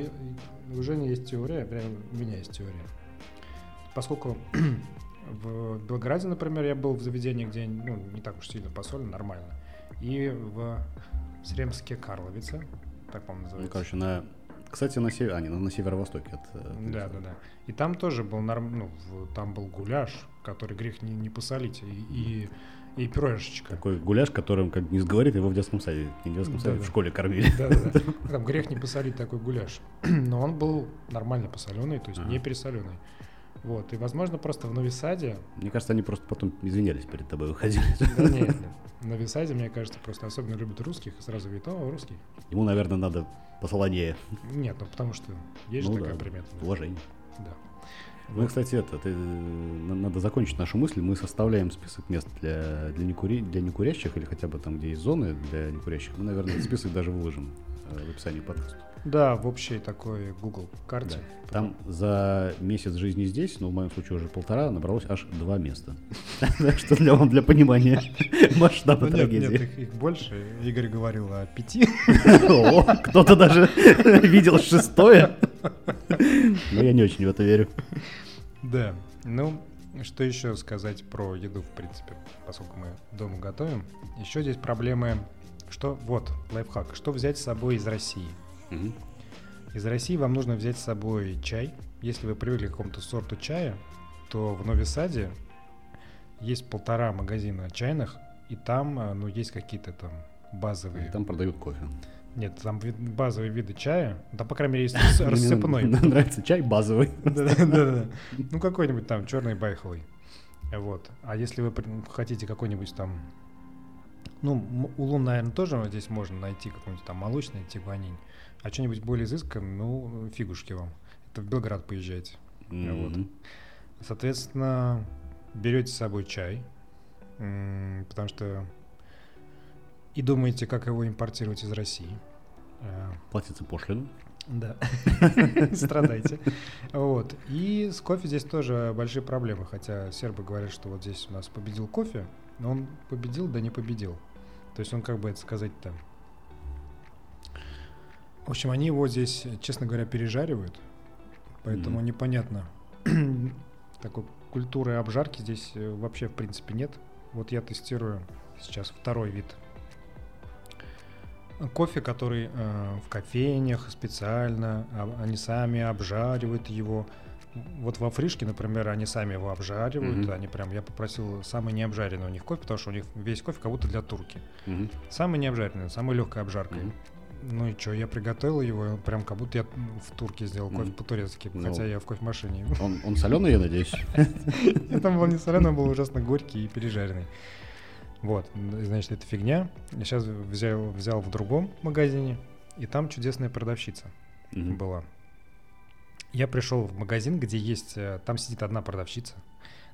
S1: у Жени есть теория, прям у меня есть теория. Поскольку в Белграде, например, я был в заведении, где ну, не так уж сильно посолено, нормально. И в Сремске Карловице, так, по-моему,
S2: Ну,
S1: называется.
S2: короче, на... Кстати, на, север... а, не, на северо-востоке от... э,
S1: Да, да, да. И там тоже был норм... ну, там был гуляш, который грех не, не посолить, и, и, и пюрешечка.
S2: Такой гуляш, которым, как не сговорит, его в детском саде. Не в детском саде, в школе кормили.
S1: Да, да, да. Там грех не посолить такой гуляш. Но он был нормально посоленый, то есть
S2: Ага.
S1: не пересоленый. Вот. И, возможно, просто в Новисаде
S2: Мне кажется, они просто потом извинялись перед тобой, выходили.
S1: Да нет, нет. На Висаде, мне кажется, просто особенно любят русских, и сразу говорит, о, русский.
S2: Ему, наверное, надо посолонее.
S1: Нет, ну потому что есть же
S2: Ну
S1: такая
S2: да,
S1: примета.
S2: Уважение.
S1: Да.
S2: Ну, кстати, это, ты, э, на- надо закончить нашу мысль. Мы составляем список мест для, для, некури, для некурящих или хотя бы там, где есть зоны для некурящих. Мы, наверное, список даже выложим э, в описании подкаста.
S1: Да, в общей такой Google карте.
S2: Там за месяц жизни здесь, ну, в моем случае уже полтора, набралось аж два места. Так что для вам, для понимания масштаба
S1: Ну, нет, нет,
S2: трагедии.
S1: их, больше. Игорь говорил о пяти.
S2: Кто-то даже видел шестое. Но я не очень в это верю.
S1: Да. Ну, что еще сказать про еду, в принципе, поскольку мы дома готовим. Еще здесь проблемы, что, вот, лайфхак, что взять с собой из России.
S2: Мгм.
S1: Из России вам нужно взять с собой чай. Если вы привыкли к какому-то сорту чая, то в Новисаде есть полтора магазина чайных, и там, а, ну, есть какие-то там базовые...
S2: И Там продают кофе.
S1: Нет, там базовые виды чая. Там, по крайней мере, есть рас-
S2: Мне
S1: рассыпной.
S2: Нравится чай базовый.
S1: Да-да-да. Ну, какой-нибудь там черный байховый. Вот. А если вы хотите какой-нибудь там... Ну, улун, наверное, тоже здесь можно найти какой-нибудь там молочный тигуанин. А что-нибудь более изысканное, ну, фигушки вам. Это в Белград поезжайте. Вот.
S2: Мгм.
S1: Соответственно, берете с собой чай. потому что и думаете, как его импортировать из России. Э,
S2: Платится пошлину.
S1: Да, страдайте. Вот. И с кофе здесь тоже большие проблемы, хотя сербы говорят, что вот здесь у нас победил кофе, но он победил, да не победил. То есть он, как бы это сказать-то... В общем, они его здесь, честно говоря, пережаривают, поэтому
S2: Мгм.
S1: непонятно. Такой культуры обжарки здесь э, вообще, в принципе, нет. Вот я тестирую сейчас второй вид кофе, который э, в кофейнях специально, а- они сами обжаривают его. Вот во фришке, например, они сами его обжаривают.
S2: Мгм.
S1: Они прям, я попросил самый необжаренный у них кофе, потому что у них весь кофе как будто для турки.
S2: Мгм.
S1: Самый необжаренный, самой легкой обжаркой.
S2: Мгм.
S1: Ну и что, я приготовил его, прям как будто я в турке сделал кофе
S2: Мгм.
S1: по-турецки,
S2: Ну.
S1: хотя я в кофемашине.
S2: Он, он соленый, я надеюсь?
S1: И там был не соленый, он был ужасно горький и пережаренный. Вот, значит, это фигня. Я сейчас взял, взял в другом магазине, и там чудесная продавщица
S2: Мгм.
S1: была. Я пришел в магазин, где есть, э, там сидит одна продавщица,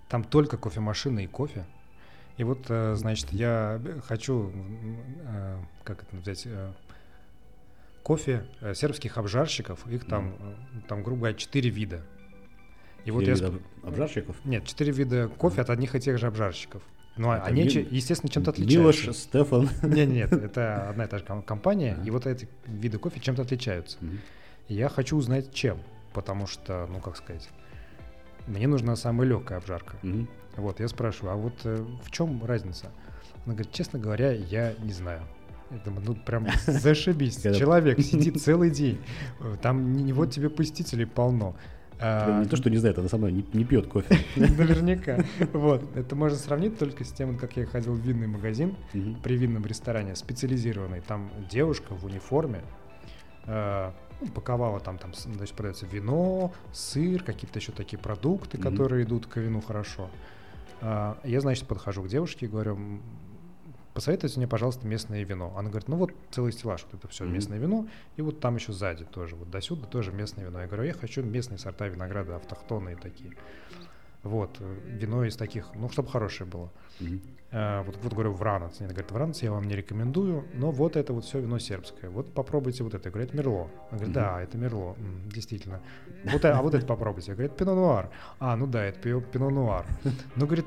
S1: там только кофемашина и кофе. И вот, э, значит, я хочу, э, как это взять, кофе э, сербских обжарщиков, их там, э, там, грубо говоря, четыре вида. И вот я...
S2: Или
S1: сп-
S2: обжарщиков?
S1: Нет, четыре вида кофе от одних и тех же обжарщиков. Ну, а
S2: Это
S1: они,
S2: Ми-
S1: че- естественно, чем-то
S2: Милош,
S1: отличаются.
S2: Стефан.
S1: Нет, нет, это одна и та же ком- компания, и вот эти виды кофе чем-то отличаются. Я хочу узнать, чем. Потому что, ну, как сказать, мне нужна самая легкая обжарка. Вот, я спрашиваю, а вот э, в чем разница? Она говорит, честно говоря, я не знаю. Я думаю, ну прям зашибись. Человек сидит целый день. Там вот тебе посетителей полно. А,
S2: Не то, что не знает, она сама не, не пьет кофе.
S1: Наверняка. Вот. Это можно сравнить только с тем, как я ходил в винный магазин
S2: Мгм.
S1: при винном ресторане, специализированный. Там девушка в униформе э, ну, паковала там, там значит, продается вино, сыр, какие-то еще такие продукты, которые идут к вину хорошо. А, я, значит, подхожу к девушке и говорю, «М, посоветуйте мне, пожалуйста, местное вино. Она говорит, ну вот целый стеллаж, вот это все
S2: Мгм.
S1: местное вино, и вот там еще сзади тоже, вот до сюда тоже местное вино. Я говорю, я хочу местные сорта винограда, автохтонные такие. Вот, э, вино из таких, ну, чтобы хорошее было.
S2: Мгм.
S1: А, вот, вот говорю, Вранец. Она говорит, Вранец я вам не рекомендую, но вот это вот все вино сербское. Вот попробуйте вот это. Я говорю, это Мерло. Она говорит,
S2: Мгм.
S1: да, это Мерло, М, действительно. Вот, э- а вот это попробуйте. Я говорю, это Пино Нуар. А, ну да, это Пино Нуар. Ну, говорит,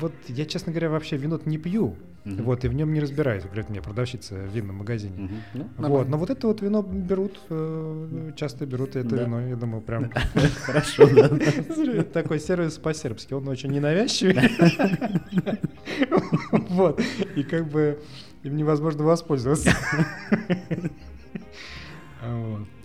S1: вот я, честно говоря, вообще вино не пью.
S2: Мгм.
S1: Вот, и в нем не разбираюсь, говорит мне продавщица в винном магазине.
S2: Ну,
S1: Вот,
S2: нормально.
S1: но вот это вот вино берут, э, часто берут это
S2: Да.
S1: вино, я думаю, прям
S2: Хорошо,
S1: такой сервис по-сербски, он очень ненавязчивый. Вот, и как бы им невозможно воспользоваться.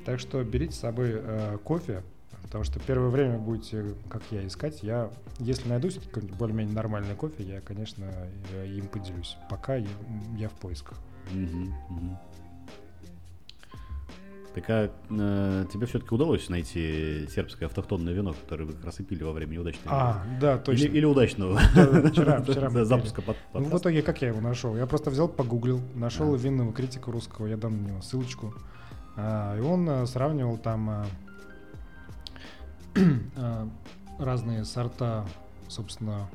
S1: Так что берите с собой э, кофе, потому что первое время будете, как я, искать. Я, если найду какой-нибудь более-менее нормальный кофе, я, конечно, э, им поделюсь. Пока я, я в поисках.
S2: Так а э, тебе все-таки удалось найти сербское автохтонное вино, которое вы как раз и пили во время неудачного
S1: А, да, точно.
S2: Или, или удачного
S1: Да, вчера- вчера
S2: Да, запуска под,
S1: Ну, в итоге, как я его нашел? Я просто взял, погуглил, нашел
S2: А.
S1: винного критика русского, я дам на него ссылочку. А, и он а, сравнивал там а, разные сорта, собственно,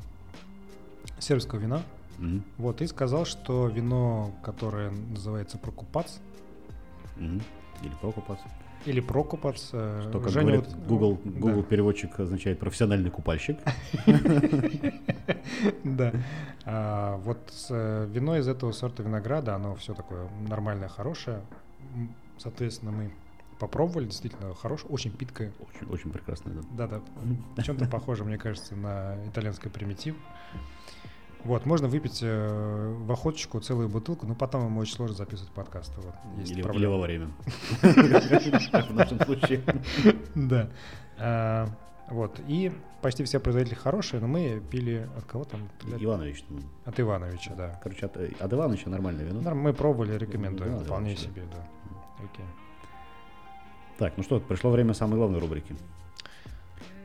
S1: сербского вина.
S2: Мгм,
S1: Вот, и сказал, что вино, которое называется Прокупац,
S2: мгм. Или прокупас.
S1: или Прокупац, э,
S2: Что, как
S1: Женя
S2: говорит
S1: вот-
S2: Google,
S1: да.
S2: Google переводчик означает профессиональный купальщик.
S1: Да. А, Вот э, вино из этого сорта винограда, оно все такое нормальное, хорошее. Соответственно, мы попробовали, действительно хорошее, очень питкое.
S2: Очень, очень прекрасно, да.
S1: Да-да, чем-то похоже, мне кажется, на итальянский примитив. Вот, можно выпить э, в охоточку целую бутылку, но потом ему очень сложно записывать подкаст. Вот, есть
S2: Или, или
S1: проблема.
S2: во время. В нашем случае.
S1: Да. А, Вот, и почти все производители хорошие, но мы пили от кого там?
S2: Иванович. ну,
S1: От Ивановича, да.
S2: Короче, от, от Ивановича нормальное вино.
S1: Мы пробовали, рекомендуем,
S2: да,
S1: вполне себе, да. Окей.
S2: Так, ну что, пришло время самой главной рубрики.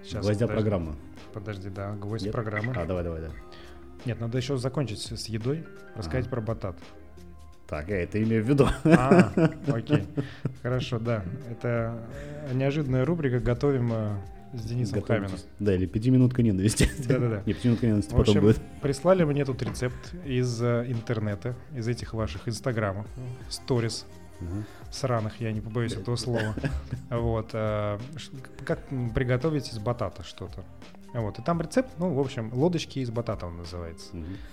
S1: Сейчас,
S2: Гвоздя
S1: подожди.
S2: программы.
S1: Подожди, да, гвоздь
S2: Нет?
S1: программы.
S2: А, давай, давай, да.
S1: Нет, надо еще закончить с, едой, рассказать
S2: Ага.
S1: про батат.
S2: Так, я это имею в виду.
S1: А, окей. Хорошо, да. Это э, неожиданная рубрика. Готовим э, с Денисом. Хаминым.
S2: Да, или пятиминутка ненависти.
S1: Да-да-да.
S2: Не, пятиминутка ненависти
S1: В
S2: потом
S1: общем,
S2: будет.
S1: прислали мне тут рецепт из э, интернета, из этих ваших инстаграмов, сторис
S2: Мгм.
S1: сраных, я не побоюсь этого слова. Вот. э, Как приготовить из батата что-то. Вот. И там рецепт, ну, в общем, лодочки из батата он называется.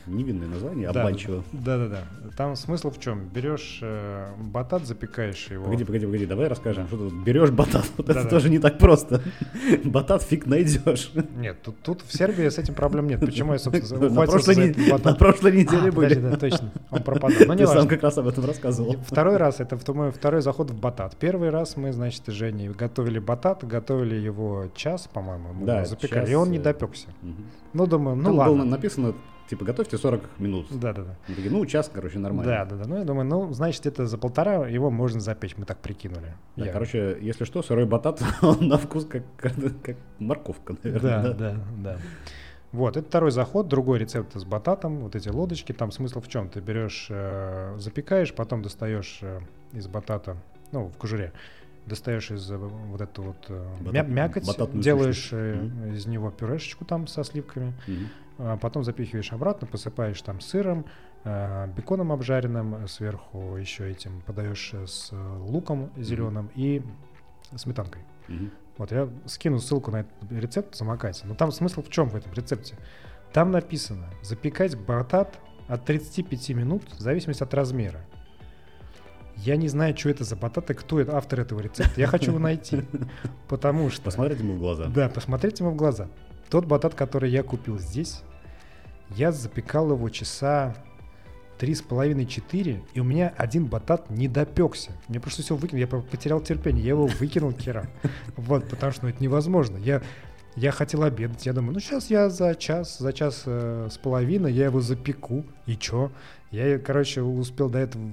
S2: Невинное название,
S1: Да,
S2: обманчиво.
S1: Да-да-да. Там смысл в чем? Берешь э, батат, запекаешь его.
S2: Погоди, погоди, погоди, давай расскажем, что тут берешь батат. Вот
S1: Да-да.
S2: это тоже не так просто. Батат фиг найдешь.
S1: Нет, тут, тут в Сербии с этим проблем нет. Почему я, собственно,
S2: На
S1: ухватился за этот
S2: на
S1: батат?
S2: прошлой неделе
S1: А, подожди,
S2: были.
S1: да, точно. Он пропадал. Но
S2: Ты
S1: не
S2: сам
S1: важно.
S2: как раз об этом рассказывал.
S1: Второй раз, это мой второй заход в батат. Первый раз мы, значит, с Женей готовили батат, готовили его час, по-моему, мы
S2: Да,
S1: запекали, и он не
S2: э,
S1: допекся.
S2: Мгм.
S1: Ну, думаю, ну
S2: Там было
S1: ладно.
S2: написано, типа, готовьте 40 минут.
S1: Да-да-да.
S2: Такие, ну, час, короче, нормально.
S1: Да, да, да. Ну, я думаю, ну, значит, это за полтора его можно запечь, мы так прикинули.
S2: Да,
S1: Я-
S2: короче, если что, сырой батат, он на вкус как, как, как морковка, наверное.
S1: Да, да, да. Вот, это второй заход, другой рецепт с бататом, вот эти лодочки. Там смысл в чем? Ты берешь, э, запекаешь, потом достаешь э, из батата, ну, в кожуре, достаешь из э, вот эту вот э,
S2: Батат-
S1: мя- мякоть, делаешь
S2: сущность.
S1: из него пюрешечку там со сливками, а потом запихиваешь обратно, посыпаешь там сыром, беконом обжаренным, сверху еще этим подаешь с луком зеленым и сметанкой.
S2: Мгм.
S1: Вот я скину ссылку на этот рецепт, замокайте. Но там смысл в чем в этом рецепте? Там написано запекать батат от 35 минут в зависимости от размера. Я не знаю, что это за батат и кто это автор этого рецепта. Я хочу его найти. Потому что...
S2: Посмотрите ему в глаза.
S1: Да, посмотрите ему в глаза. Тот батат, который я купил здесь, я запекал его часа три с половиной четыре, и у меня один батат не допекся. Мне пришлось его выкинуть, я по- потерял терпение, я его выкинул к херам. Вот, потому что ну, это невозможно. Я, я хотел обедать, я думаю, ну сейчас я за час, за час э, с половиной я его запеку, и чё? Я, короче, успел до этого,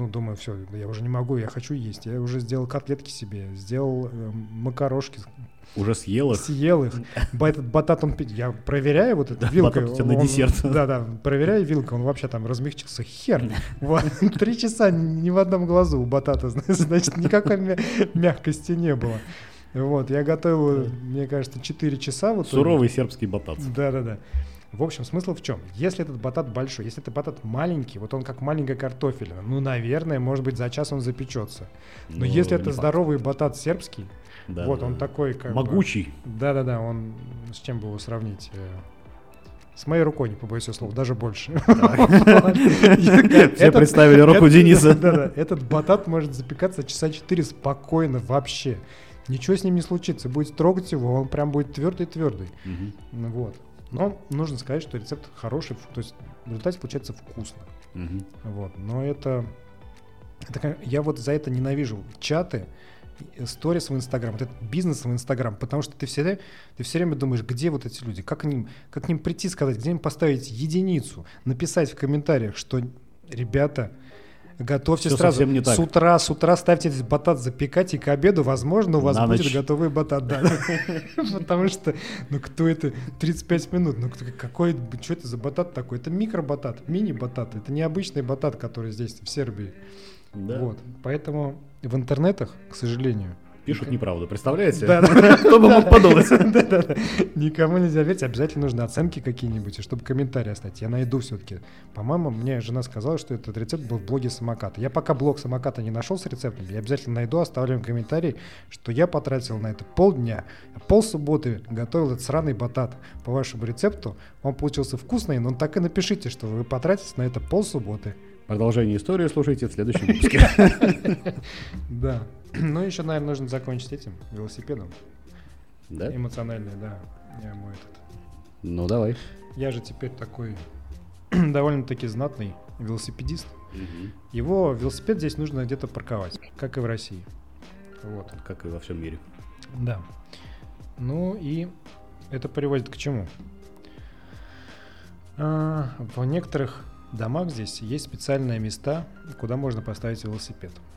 S1: ну, думаю, все, я уже не могу, я хочу есть. Я уже сделал котлетки себе, сделал э, макарошки,
S2: Уже съел их.
S1: съел их. Этот батат, он, я проверяю вот это вилкой.
S2: батат у тебя на десерт.
S1: Да, да, проверяю вилкой, он вообще там размягчился. Хер. Три часа ни в одном глазу у батата, зна- значит, никакой мя- мягкости не было. Вот, я готовил, мне кажется, 4 часа. Вот
S2: Суровый сербский батат.
S1: да, да, да. В общем, смысл в чем? Если этот батат большой, если этот батат маленький, вот он как маленькая картофелина, ну, наверное, может быть, за час он запечется. Но
S2: Ну,
S1: если это
S2: факт.
S1: здоровый батат сербский,
S2: Да,
S1: вот
S2: да,
S1: он
S2: да.
S1: такой как
S2: Могучий.
S1: Да-да-да, он с чем бы его сравнить? Э, С моей рукой, не побоюсь этого слова, даже больше.
S2: Все представили руку Дениса.
S1: Да-да, этот батат может запекаться часа 4 спокойно вообще. Ничего с ним не случится. Будет трогать его, он прям будет твердый-твердый. Вот. Но нужно сказать, что рецепт хороший, то есть в результате получается вкусно.
S2: Мгм.
S1: Вот. Но это, это я вот за это ненавижу чаты, сторис в Инстаграм, вот этот бизнес в Инстаграм, потому что ты все, ты все время думаешь, где вот эти люди, как к ним, как к ним прийти, сказать, где им поставить единицу, написать в комментариях, что ребята, готовьте
S2: Всё
S1: сразу
S2: не так.
S1: с утра, с утра ставьте этот батат запекать, и к обеду, возможно, у вас
S2: На
S1: будет
S2: ночь.
S1: готовый батат, да. Потому что, ну кто это, 35 минут, ну какой, что это за батат такой? Это микробатат, мини-батат, это необычный батат, который здесь, в Сербии.
S2: Да.
S1: Вот, поэтому в интернетах, к сожалению,
S2: Пишут неправду, представляете?
S1: Да, да.
S2: Кто бы мог подумать?
S1: Никому нельзя верить, обязательно нужны оценки какие-нибудь, и чтобы комментарии оставить. Я найду все-таки. По-моему, мне жена сказала, что этот рецепт был в блоге самоката. Я пока блог самоката не нашел с рецептом, я обязательно найду, оставлю им комментарий, что я потратил на это полдня, полсубботы готовил этот сраный батат по вашему рецепту. Он получился вкусный, но так и напишите, что вы потратите на это полсубботы.
S2: Продолжение истории слушайте в следующем выпуске.
S1: Да. Ну, еще, наверное, нужно закончить этим велосипедом.
S2: Да?
S1: Эмоциональный, да. Я мой этот.
S2: Ну, давай.
S1: Я же теперь такой довольно-таки знатный велосипедист. Его велосипед здесь нужно где-то парковать, как и в России. Вот.
S2: Как и во всем мире.
S1: Да. Ну и это приводит к чему? А, в некоторых домах здесь есть специальные места, куда можно поставить велосипед. А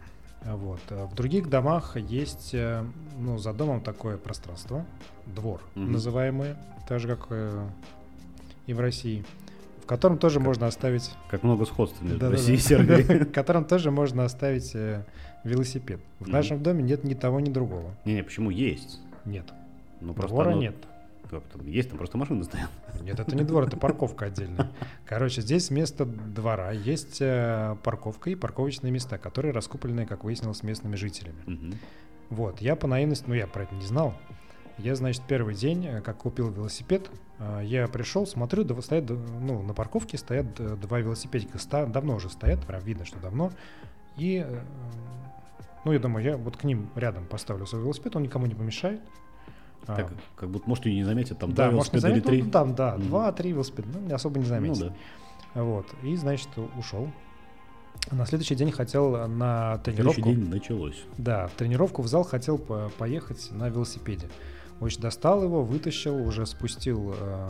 S1: Вот. А В других домах есть, э, ну, за домом такое пространство, двор
S2: Мгм.
S1: называемый, так же, как э, и в России, в котором тоже можно оставить
S2: Как много сходств между
S1: да-да-да.
S2: Россией и Сербией.
S1: в котором тоже можно оставить э, велосипед. В нашем доме нет ни того, ни другого.
S2: Не-не, почему есть?
S1: Нет.
S2: Ну, просто
S1: Двора
S2: оно-
S1: нет.
S2: Как там? Есть, там просто машины стоят.
S1: Нет, это не двор, это парковка отдельная. Короче, здесь вместо двора есть э, парковка и парковочные места, которые раскуплены, как выяснилось, местными жителями.
S2: Мгм.
S1: Вот, я по наивности, ну я про это не знал. Я, значит, первый день, э, как купил велосипед, э, я пришел, смотрю, да, стоят, ну, на парковке стоят два велосипедика, ста- давно уже стоят, прям видно, что давно. И, ну, я думаю, я вот к ним рядом поставлю свой велосипед, он никому не помешает. А,
S2: Так, как будто, может, и не заметят, там
S1: да,
S2: два
S1: может,
S2: велосипеда или
S1: заметил,
S2: три.
S1: ну, там, да,
S2: Мгм.
S1: два-три велосипеда, ну, особо не
S2: Ну
S1: заметил.
S2: да.
S1: Вот, и, значит, ушел. На следующий день хотел на
S2: Следующий
S1: тренировку.
S2: день началось.
S1: Да, в тренировку в зал хотел по- поехать на велосипеде. Очень достал его, вытащил, уже спустил, э,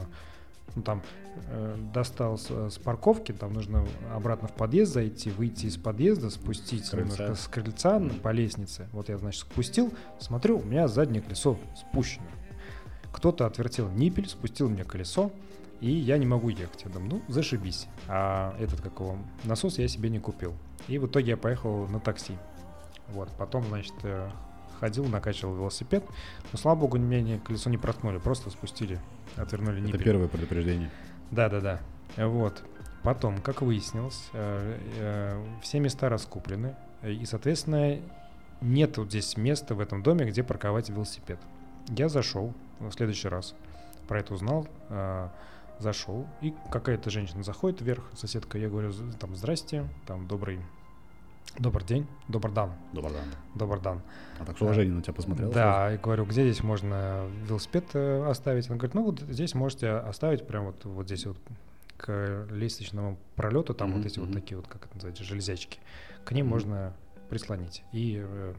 S1: ну там э, достал с, с парковки, там нужно обратно в подъезд зайти, выйти из подъезда, спустить
S2: крыльца.
S1: немножко с крыльца по лестнице. Вот я, значит, спустил, смотрю, у меня заднее колесо спущено. Кто-то отвертел ниппель, спустил мне колесо, и я не могу ехать. Я думаю, ну, зашибись. А этот, как его, насос я себе не купил. И в итоге я поехал на такси. Вот, потом, значит, э, ходил, накачивал велосипед. Но, слава богу, мне колесо не проткнули, просто спустили, отвернули
S2: Это
S1: ниппель.
S2: первое предупреждение.
S1: Да-да-да. Вот. Потом, как выяснилось, э, э, все места раскуплены. э, И, соответственно, нет вот здесь места в этом доме, где парковать велосипед. Я зашел в следующий раз, про это узнал, зашел, и какая-то женщина заходит вверх, соседка, я говорю, «З- там, здрасте, там, добрый, добрый день, добрый дан,
S2: Добрый день.
S1: добрый дан.
S2: А так с уважением на тебя посмотрел? сразу?
S1: Да, и говорю, где здесь можно велосипед э, оставить? Она говорит, ну вот здесь можете оставить прям вот, вот здесь вот к лестничному пролету, там
S2: Мгм,
S1: вот эти вот такие вот, как это называется, железячки. К ним
S2: Мгм.
S1: можно прислонить. И э,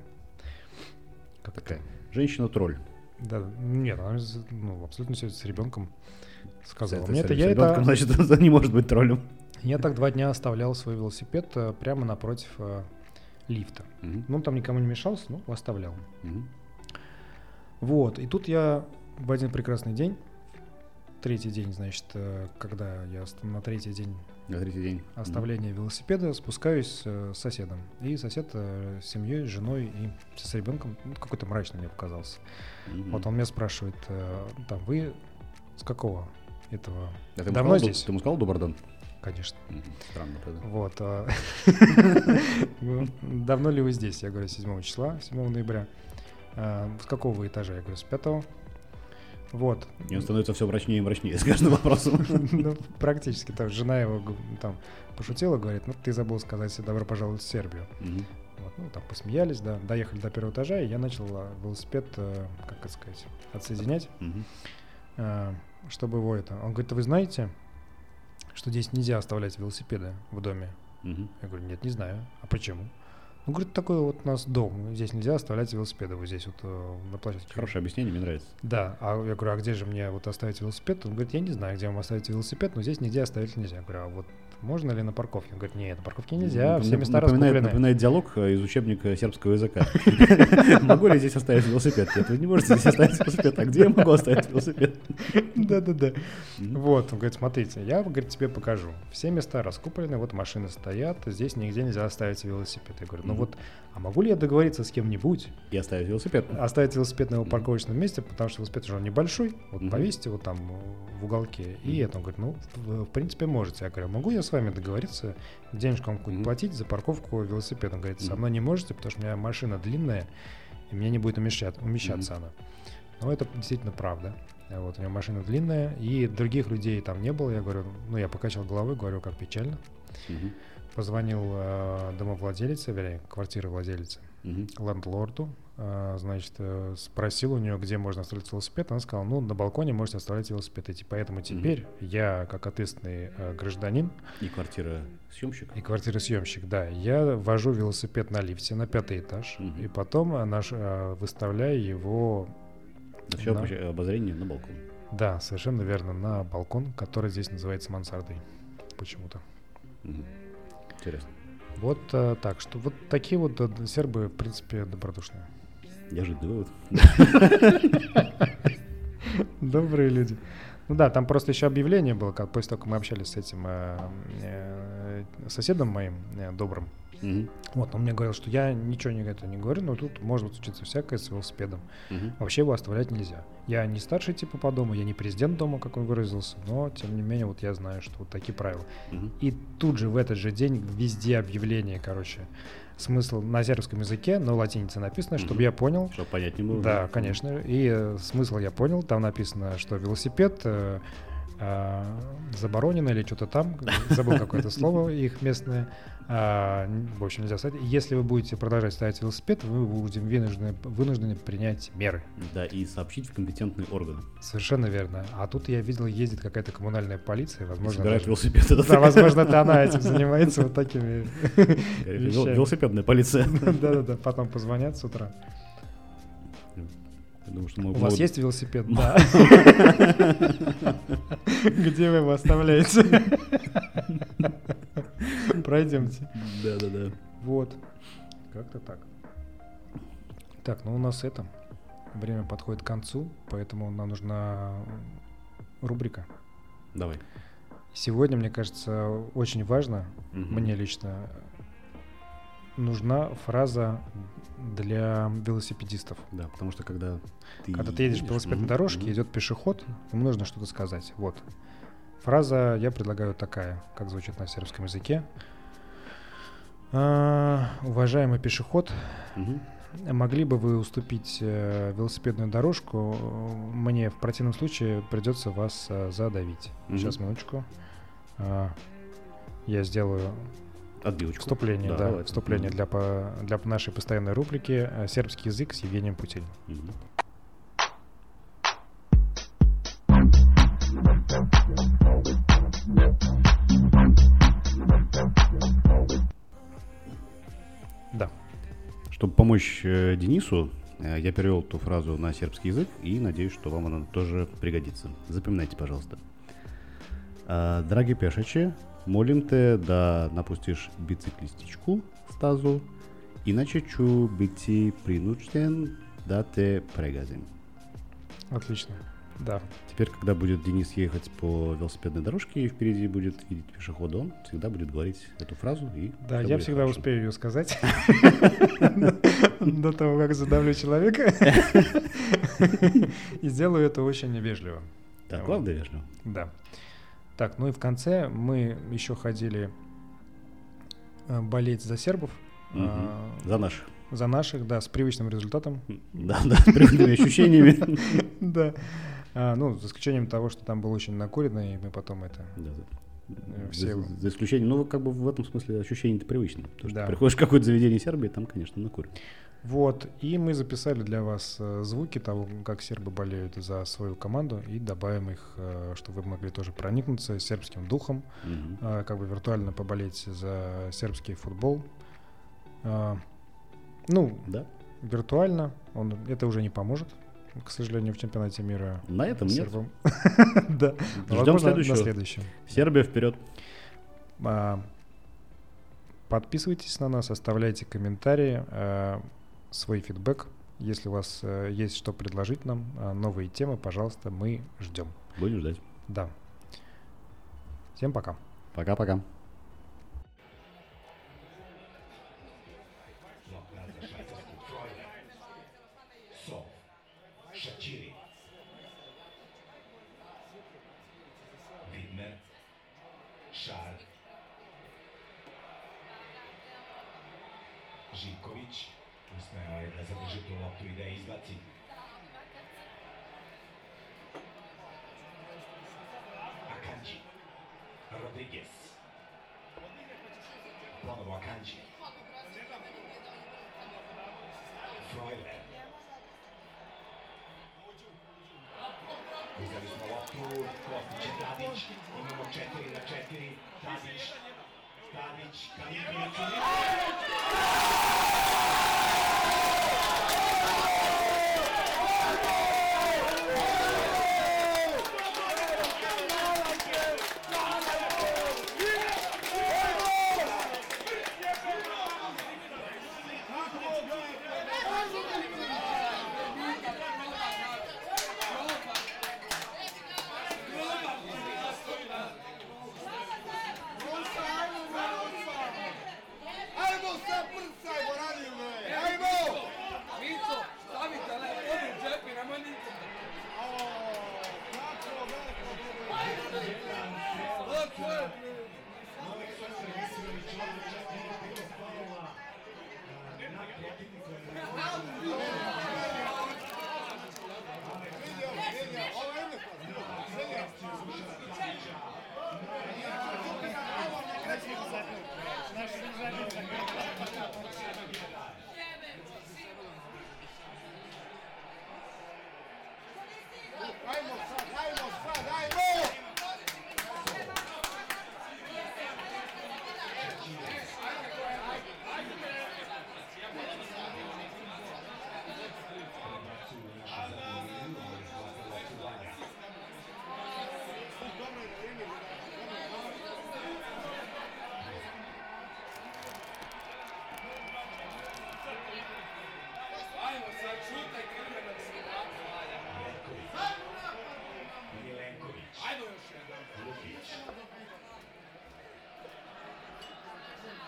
S1: как
S2: Такая женщина-тролль.
S1: Да, нет, она ну, абсолютно все с ребенком сказала. Мне это, я, это,
S2: значит, не может быть троллем.
S1: Я так два дня оставлял свой велосипед э, прямо напротив э, лифта.
S2: Мгм,
S1: Ну, там никому не мешался, ну, оставлял.
S2: мгм.
S1: Вот, и тут я в один прекрасный день, третий день, значит, э, когда я на третий день
S2: На третий день.
S1: Оставления велосипеда спускаюсь с соседом. И сосед с семьей, с женой и с ребенком ну, какой-то мрачный мне показался.
S2: Мгм.
S1: Вот он меня спрашивает, там, вы с какого этого?
S2: А ты
S1: давно
S2: сказал,
S1: здесь?
S2: Ты ему сказал Добрдан?
S1: Конечно.
S2: Странно тогда.
S1: Вот. а, Давно ли вы здесь? Я говорю, 7 числа, 7 ноября. А, С какого этажа? Я говорю, с пятого. Вот.
S2: И он становится все мрачнее и мрачнее с каждым вопросом.
S1: Ну, практически так. Жена его там пошутила, говорит, ну ты забыл сказать добро пожаловать в Сербию. Вот, ну, там посмеялись, да. Доехали до первого этажа, и я начал а, велосипед, э, как это сказать, отсоединять, чтобы его это... Он говорит, вы знаете, что здесь нельзя оставлять велосипеды в доме?
S2: Мгм.
S1: Я говорю, нет, не знаю. А почему? Он говорит, такой вот у нас дом, здесь нельзя оставлять велосипеды, вот здесь вот э, на площадке.
S2: Хорошее объяснение, мне нравится.
S1: Да, а я говорю, а где же мне вот оставить велосипед? Он говорит, я не знаю, где вам оставить велосипед, но здесь нигде оставить нельзя. Я говорю, а вот можно ли на парковке? Он говорит, нет, на парковке нельзя, все места
S2: напоминает, напоминает диалог э, из учебника сербского языка. Могу ли здесь оставить велосипед? Нет, вы не можете здесь оставить велосипед. А где я могу оставить велосипед?
S1: Да-да-да. Вот, он говорит, смотрите, я, говорит, тебе покажу. Все места раскуплены, вот машины стоят, здесь нигде нельзя оставить велосипед. Я говорю, ну
S2: Мгм.
S1: вот, а могу ли я договориться с кем-нибудь,
S2: И оставить велосипед.
S1: оставить велосипед на его парковочном месте, потому что велосипед уже небольшой, вот
S2: Мгм.
S1: повесьте его там э, в уголке. И это, он говорит, ну, в, в принципе, можете. Я говорю, могу я с вами договориться, денежку вам какую-нибудь платить за парковку велосипеда? Он говорит, со мной не можете, потому что у меня машина длинная, и мне не будет умещать, умещаться она. Но это действительно правда. Вот, у него машина длинная, и других людей там не было. Я говорю, ну, я покачал головой, говорю, как печально.
S2: Мгм.
S1: Позвонил э, домовладелице, вернее, квартиры владелицы,
S2: Мгм.
S1: лендлорду, э, значит, э, спросил у нее, где можно оставить велосипед. Она сказала, ну, на балконе можете оставлять велосипед. И поэтому теперь я, как ответственный э, гражданин
S2: И квартира съемщик.
S1: и квартиросъемщик, да, я вожу велосипед на лифте на пятый этаж,
S2: Мгм.
S1: и потом э, наш, э, выставляю его,
S2: На все
S1: Да.
S2: обозрение на балкон.
S1: да, совершенно верно, на балкон, который здесь называется мансардой почему-то.
S2: Мгм. Интересно.
S1: Вот э, так, что вот такие вот э, сербы, в принципе, добродушные.
S2: Неожиданный вывод.
S1: Добрые люди. Ну да, там просто еще объявление было, как после того, как мы общались с этим э, э, соседом моим э, добрым.
S2: Мгм.
S1: Вот, он мне говорил, что я ничего не, это не говорю, но тут может случиться всякое с велосипедом.
S2: Мгм.
S1: Вообще его оставлять нельзя. Я не старший типа по дому, я не президент дома, как он выразился, но тем не менее вот я знаю, что вот такие правила.
S2: Мгм.
S1: И тут же в этот же день везде объявление, короче, смысл на сербском языке, на латинице написано, чтобы
S2: Мгм.
S1: я понял.
S2: Чтоб понять не было.
S1: Да, конечно. И э, смысл я понял. Там написано, что велосипед э, а, заборонено или что-то там. Забыл какое-то слово их местное. А, в общем, нельзя ставить. Если вы будете продолжать ставить велосипед, вы будете вынуждены, вынуждены принять меры.
S2: Да, и сообщить в компетентные органы.
S1: Совершенно верно. А тут я видел, ездит какая-то коммунальная полиция, возможно,
S2: Собирают
S1: даже-
S2: велосипед. Это
S1: Да, возможно, это она этим занимается вот такими.
S2: Велосипедная полиция.
S1: Да-да-да, потом позвонят с утра.
S2: Думаю, что мы
S1: У вас есть велосипед? Да. Где вы его оставляете? Пройдемте.
S2: Да, да, да.
S1: Вот. Как-то так. Так, ну у нас это. Время подходит к концу, поэтому нам нужна рубрика.
S2: Давай.
S1: Сегодня, мне кажется, очень важно,
S2: Мгм.
S1: мне лично, нужна фраза для велосипедистов.
S2: Да, потому что когда ты...
S1: Когда ты едешь по велосипедной дорожке, идет пешеход, ему нужно что-то сказать. Вот. Фраза я предлагаю такая, как звучит на сербском языке. А, уважаемый пешеход, могли бы вы уступить э, велосипедную дорожку? Мне в противном случае придется вас э, задавить. Сейчас, минуточку. А, я сделаю
S2: Отбивочку.
S1: вступление, да,
S2: давай.
S1: вступление для, по- для нашей постоянной рубрики э, «Сербский язык» с Евгением Путиным.
S2: Мгм.
S1: Да.
S2: Чтобы помочь э, Денису, э, я перевел эту фразу на сербский язык и надеюсь, что вам она тоже пригодится. Запоминайте, пожалуйста. А, Драги пешачи, молим те да напустиш бициклистичку стазу, иначе ću biti принужден да те прегазим.
S1: Отлично. Да.
S2: Теперь, когда будет Денис ехать по велосипедной дорожке и впереди будет видеть пешехода, он всегда будет говорить эту фразу и
S1: Да, я всегда
S2: хорошо.
S1: успею ее сказать до того, как задавлю человека. И сделаю это очень вежливо.
S2: Да, главное вежливо.
S1: Да. Так, ну и в конце мы еще ходили э, болеть за сербов,
S2: Мгм.
S1: а,
S2: За наших.
S1: за наших, да, с привычным результатом.
S2: Да, да, с привычными ощущениями.
S1: Да. А, Ну, за исключением того, что там был очень накуренный, и мы потом это... Э, все-
S2: За, за исключением, ну, как бы в этом смысле ощущение-то. Потому что
S1: Да.
S2: приходишь в какое-то заведение Сербии, там, конечно, накурено.
S1: Вот, и мы записали для вас э, звуки того, как сербы болеют за свою команду, и добавим их, э, чтобы вы могли тоже проникнуться сербским духом, э, как бы виртуально поболеть за сербский футбол. Ну,
S2: Да,
S1: виртуально он, это уже не поможет, к сожалению, в чемпионате мира.
S2: на этом нет.
S1: сербам. Да,
S2: Ждем
S1: возможно, на
S2: следующего.
S1: следующем.
S2: Сербия вперед.
S1: А, Подписывайтесь на нас, оставляйте комментарии, свой фидбэк. Если у вас э, есть что предложить нам, э, новые темы, пожалуйста, мы ждем.
S2: Будем ждать.
S1: Да. Всем пока.
S2: Пока-пока.